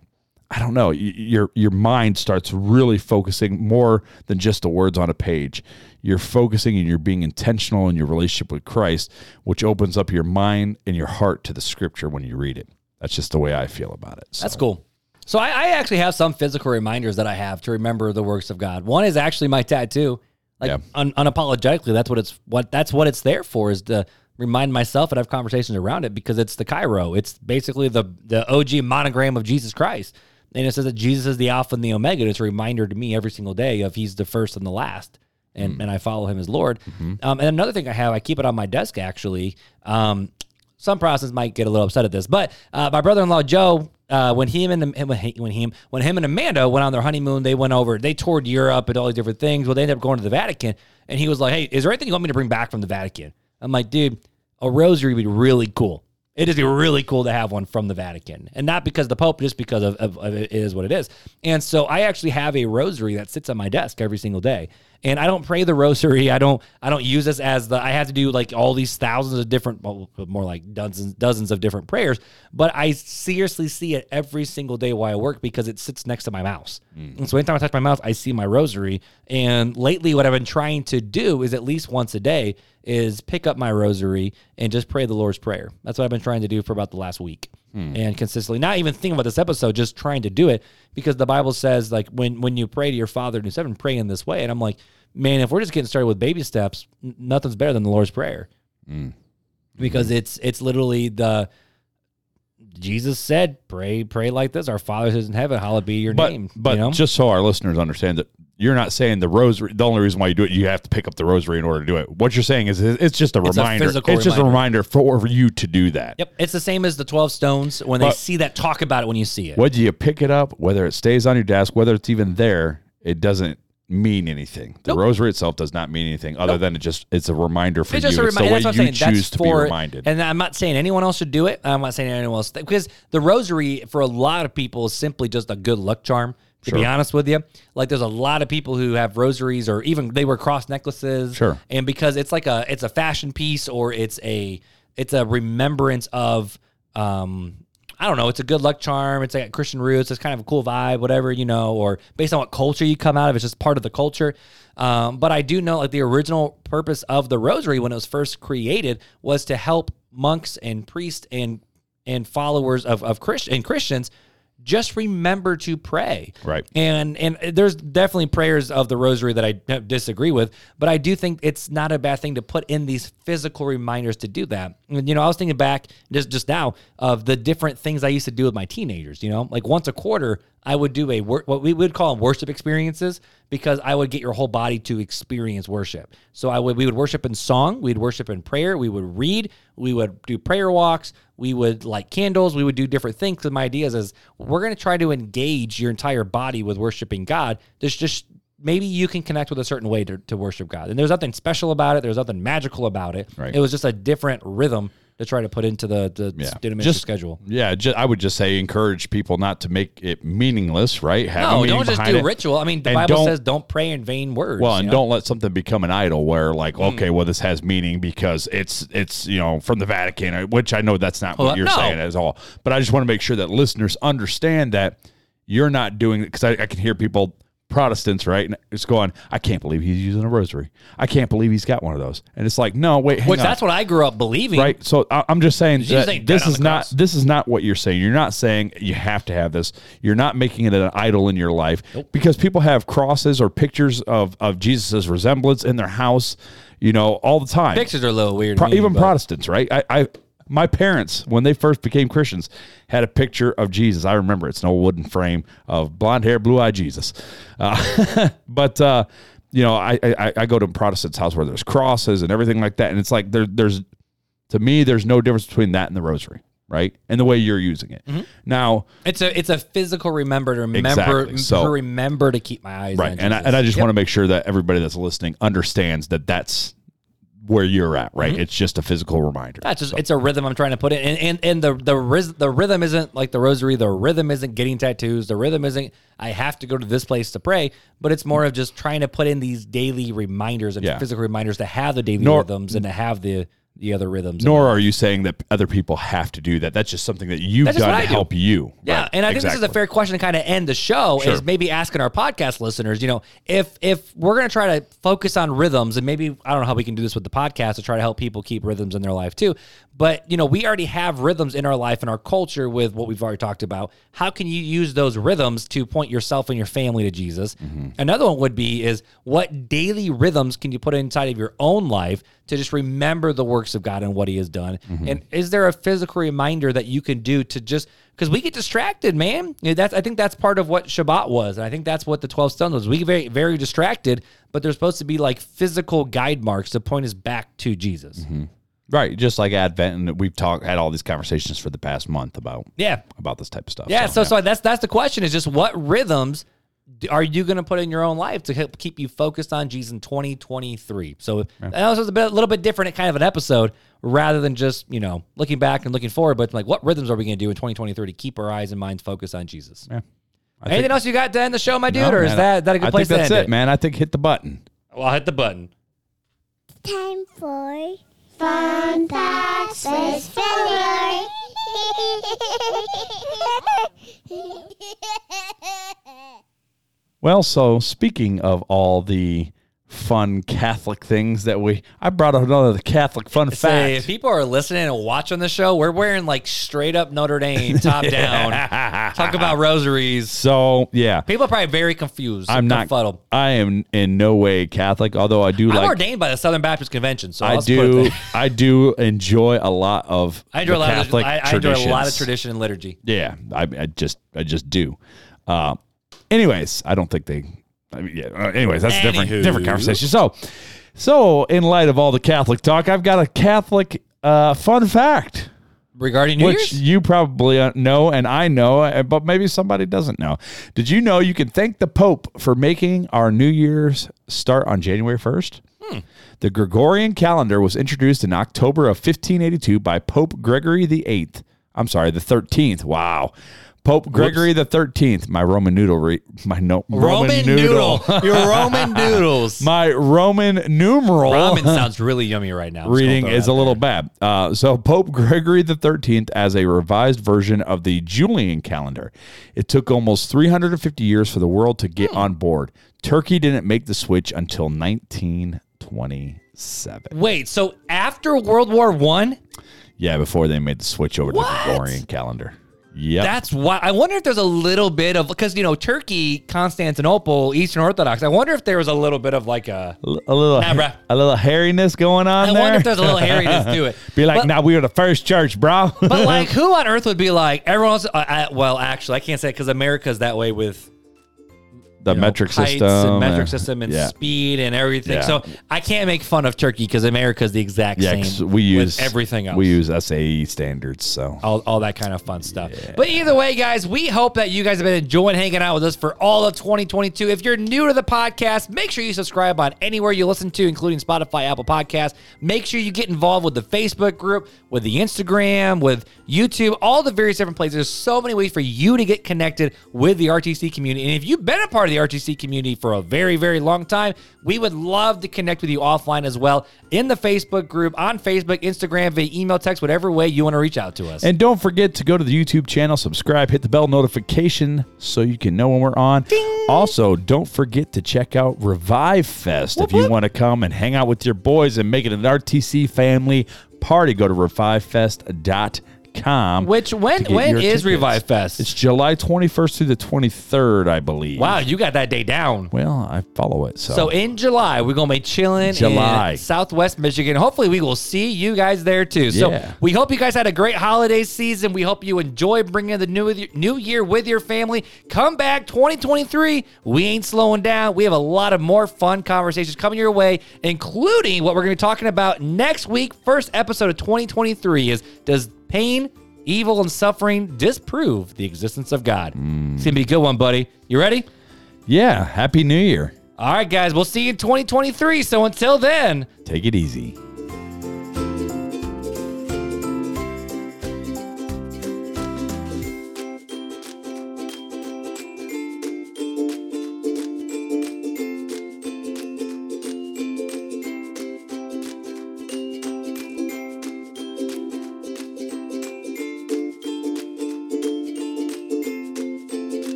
I don't know, your your mind starts really focusing more than just the words on a page. You're focusing and you're being intentional in your relationship with Christ, which opens up your mind and your heart to the scripture when you read it. That's just the way I feel about it. So, That's cool. So I, I actually have some physical reminders that I have to remember the works of God. One is actually my tattoo. Like Yeah. un, unapologetically, that's what it's what that's what it's there for is to remind myself and have conversations around it because it's the Chi Rho. It's basically the the OG monogram of Jesus Christ. And it says that Jesus is the Alpha and the Omega. And it's a reminder to me every single day of He's the first and the last, and and I follow Him as Lord. Um, and another thing I have, I keep it on my desk actually. Um, some Protestants might get a little upset at this, but uh, my brother-in-law Joe, uh, when him and when he, when him when him and Amanda went on their honeymoon, they went over, they toured Europe and all these different things. Well, they ended up going to the Vatican, and he was like, "Hey, is there anything you want me to bring back from the Vatican?" I'm like, "Dude, a rosary would be really cool. It is really cool to have one from the Vatican, and not because the Pope, just because of, of, of it is what it is." And so I actually have a rosary that sits on my desk every single day, And I don't pray the rosary. I don't I don't use this as the I have to do like all these thousands of different well, more like dozens dozens of different prayers, but I seriously see it every single day while I work because it sits next to my mouse. Hmm. And so anytime I touch my mouse, I see my rosary. And lately what I've been trying to do is at least once a day is pick up my rosary and just pray the Lord's prayer. That's what I've been trying to do for about the last week. Hmm. And consistently, not even thinking about this episode, just trying to do it because the Bible says like when when you pray to your Father in heaven, pray in this way. And I'm like, man, if we're just getting started with baby steps, n- nothing's better than the Lord's prayer. Hmm. Because hmm. it's it's literally the Jesus said, "Pray, pray like this: Our Father who's in heaven, hallowed be your But name." but you know? just so our listeners understand that you're not saying the rosary. The only reason why you do it, you have to pick up the rosary in order to do it. What you're saying is it's just a It's reminder. physical it's just a reminder. reminder for you to do that. Yep, it's the same as the twelve stones. When they But- see that, talk about it when you see it. Whether you pick it up, whether it stays on your desk, whether it's even there, it doesn't mean anything. The Nope. rosary itself does not mean anything other than it just it's a reminder for It's you. just a it's reminder. the That's way you choose to for, be reminded. And I'm not saying anyone else should do it. I'm not saying anyone else because the rosary for a lot of people is simply just a good luck charm. To be honest with you, like there's a lot of people who have rosaries or even they wear cross necklaces. Sure. And because it's like a it's a fashion piece or it's a it's a remembrance of um I don't know. It's a good luck charm. It's like Christian roots. It's kind of a cool vibe, whatever you know, or based on what culture you come out of. It's just part of the culture. Um, but I do know, like the original purpose of the rosary when it was first created was to help monks and priests and and followers of of Christ and Christians just remember to pray. Right. And and there's definitely prayers of the rosary that I disagree with, but I do think it's not a bad thing to put in these physical reminders to do that. And, you know, I was thinking back just just now of the different things I used to do with my teenagers. You know, like once a quarter, I would do a wor- what we would call worship experiences because I would get your whole body to experience worship. So I would we would worship in song, we'd worship in prayer, we would read, we would do prayer walks, we would light candles, we would do different things. Because my idea is, is we're going to try to engage your entire body with worshiping God. There's just maybe you can connect with a certain way to, to worship God. And there's nothing special about it. There's nothing magical about it. Right. It was just a different rhythm to try to put into the the Yeah. Just- schedule. yeah, ju- I would just say encourage people not to make it meaningless, right? Have No, don't just do it. ritual. I mean, the And Bible says don't pray in vain words. Well, and know? Mm. don't let something become an idol where like, okay, well, this has meaning because it's it's you know from the Vatican, uh, which I know that's not Well, what you're no. saying at all. But I just want to make sure that listeners understand that you're not doing it because I, I can hear people. Protestants, right? And it's going, I can't believe he's using a rosary. I can't believe he's got one of those. And it's like, no, wait, hang Which on. that's what I grew up believing. right? So I- I'm just saying that this is not cross. this is not what you're saying. You're not saying you have to have this. You're not making it an idol in your life because people have crosses or pictures of of Jesus's resemblance in their house, you know, all the time. Pictures are a little weird. Pro- me, even but- Protestants, right? I, I my parents when they first became Christians had a picture of Jesus. I remember it's an old wooden frame of blonde hair, blue eyed Jesus. Uh, but uh, you know, I, I I go to a Protestant's house where there's crosses and everything like that, and it's like there there's to me there's no difference between that and the rosary, right? And the way you're using it. Mm-hmm. Now, It's a it's a physical remember to remember Exactly. So- to remember to keep my eyes right, on and I, and I just Yep. want to make sure that everybody that's listening understands that that's where you're at, right? Mm-hmm. It's just a physical reminder. That's just it's a rhythm I'm trying to put it and and, and the the riz, the rhythm isn't like the rosary. The rhythm isn't getting tattoos. The rhythm isn't I have to go to this place to pray. But it's more of just trying to put in these daily reminders and Yeah. physical reminders to have the daily Nor- rhythms and to have the the other rhythms. Nor are you saying that other people have to do that. That's just something that you've That's just done what to I do. help you. Yeah, Right. and I think this is a Exactly. fair question to kind of end the show Sure. is maybe asking our podcast listeners, you know, if if we're going to try to focus on rhythms and maybe I don't know how we can do this with the podcast to try to help people keep rhythms in their life too. But, you know, we already have rhythms in our life and our culture with what we've already talked about. How can you use those rhythms to point yourself and your family to Jesus? Mm-hmm. Another one would be is what daily rhythms can you put inside of your own life to just remember the works of God and what he has done? Mm-hmm. And is there a physical reminder that you can do to just because we get distracted, man. You know, that's I think that's part of what Shabbat was, and I think that's what the twelve stones was. We get very very distracted, but there's supposed to be like physical guide marks to point us back to Jesus. Mm-hmm. Right, just like Advent, and we've talked had all these conversations for the past month about Yeah, about this type of stuff. yeah. So so that's that's the question is just what rhythms are you going to put in your own life to help keep you focused on Jesus in 2023? So I know this was a bit, a little bit different kind of an episode rather than just you know looking back and looking forward, but like what rhythms are we going to do in 2023 to keep our eyes and minds focused on Jesus? Yeah. Anything think- else you got to end the show, my dude, No, or is man, that that a good I place think that's to end it, man. I think hit the button. Well, I'll hit the button. Time for Fun Facts with Filler. Well, so speaking of all the fun Catholic things that we, I brought up another Catholic fun Say, fact. if people are listening and watching the show, we're wearing like straight up Notre Dame, top down. Talk about rosaries. So yeah, People are probably very confused. I'm not. Befuddled. I am in no way Catholic, although I do I'm like. ordained by the Southern Baptist Convention, so I do. I do enjoy a lot of. I enjoy a lot of Catholic I, I enjoy a lot of tradition and liturgy. Yeah, I, I just I just do. Uh, anyways, I don't think they. I mean, yeah. Uh, anyways, that's a different Anywho. different conversation. So, so in light of all the Catholic talk, I've got a Catholic uh, fun fact, Regarding New which Year's, you probably uh, know and I know, uh, but maybe somebody doesn't know. Did you know you can thank the Pope for making our New Year's start on January first? The Gregorian calendar was introduced in October of 1582 by Pope Gregory the Eighth. I'm sorry, the 13th. Wow. Pope Gregory the 13th. My Roman noodle. Re- my no, Roman, noodle. Your Roman noodles. my Roman numeral Ramen sounds really yummy right now. I'm reading is a little bad. Uh, so Pope Gregory the 13th as a revised version of the Julian calendar. It took almost 350 years for the world to Hmm. get on board. Turkey didn't make the switch until 1927. Wait, so after World War One, Yeah, before they made the switch over to the Gregorian calendar. Yep. that's why I wonder if there's a little bit of because you know Turkey, Constantinople, Eastern Orthodox. I wonder if there was a little bit of like a. a little Nah, a little hairiness going on I there. wonder if there's a little hairiness to it. Be like, But- now we were the first church, bro. But like, who on earth would be like everyone else? Uh, uh, well, actually, I can't say because America's that way with the you know, metric system, and metric system, and yeah. speed and everything. Yeah. So I can't make fun of Turkey because America's the exact Yeah, same. we use with everything else. We use SAE standards, so all, all that kind of fun stuff. But either way, guys, we hope that you guys have been enjoying hanging out with us for all of 2022. If you're new to the podcast, make sure you subscribe on anywhere you listen to, including Spotify, Apple Podcasts. Make sure you get involved with the Facebook group, with the Instagram, with YouTube, all the various different places. There's so many ways for you to get connected with the RTC community. And if you've been a part of the RTC community for a very, very long time, we would love to connect with you offline as well in the Facebook group, on Facebook, Instagram, via email, text, whatever way you want to reach out to us. And don't forget to go to the YouTube channel, subscribe, hit the bell notification so you can know when we're on. Also, don't forget to check out Revive Fest if you want to come and hang out with your boys and make it an RTC family party. Go to revivefest.com. Which when when your tickets. Revive Fest? It's July 21st through the 23rd, I believe. wow, you got that day down. Well, I follow it. So, So in July, we're gonna be chilling July. in Southwest Michigan. Hopefully, we will see you guys there too. So Yeah. we hope you guys had a great holiday season. We hope you enjoy bringing the new new year with your family. Come back 2023. We ain't slowing down. We have a lot of more fun conversations coming your way, including what we're gonna be talking about next week. First episode of 2023 is does pain. Evil and suffering disprove the existence of God. It's gonna be a good one, buddy. You ready? yeah, Happy New Year. All right, guys, we'll see you in 2023. So until then, Take it easy.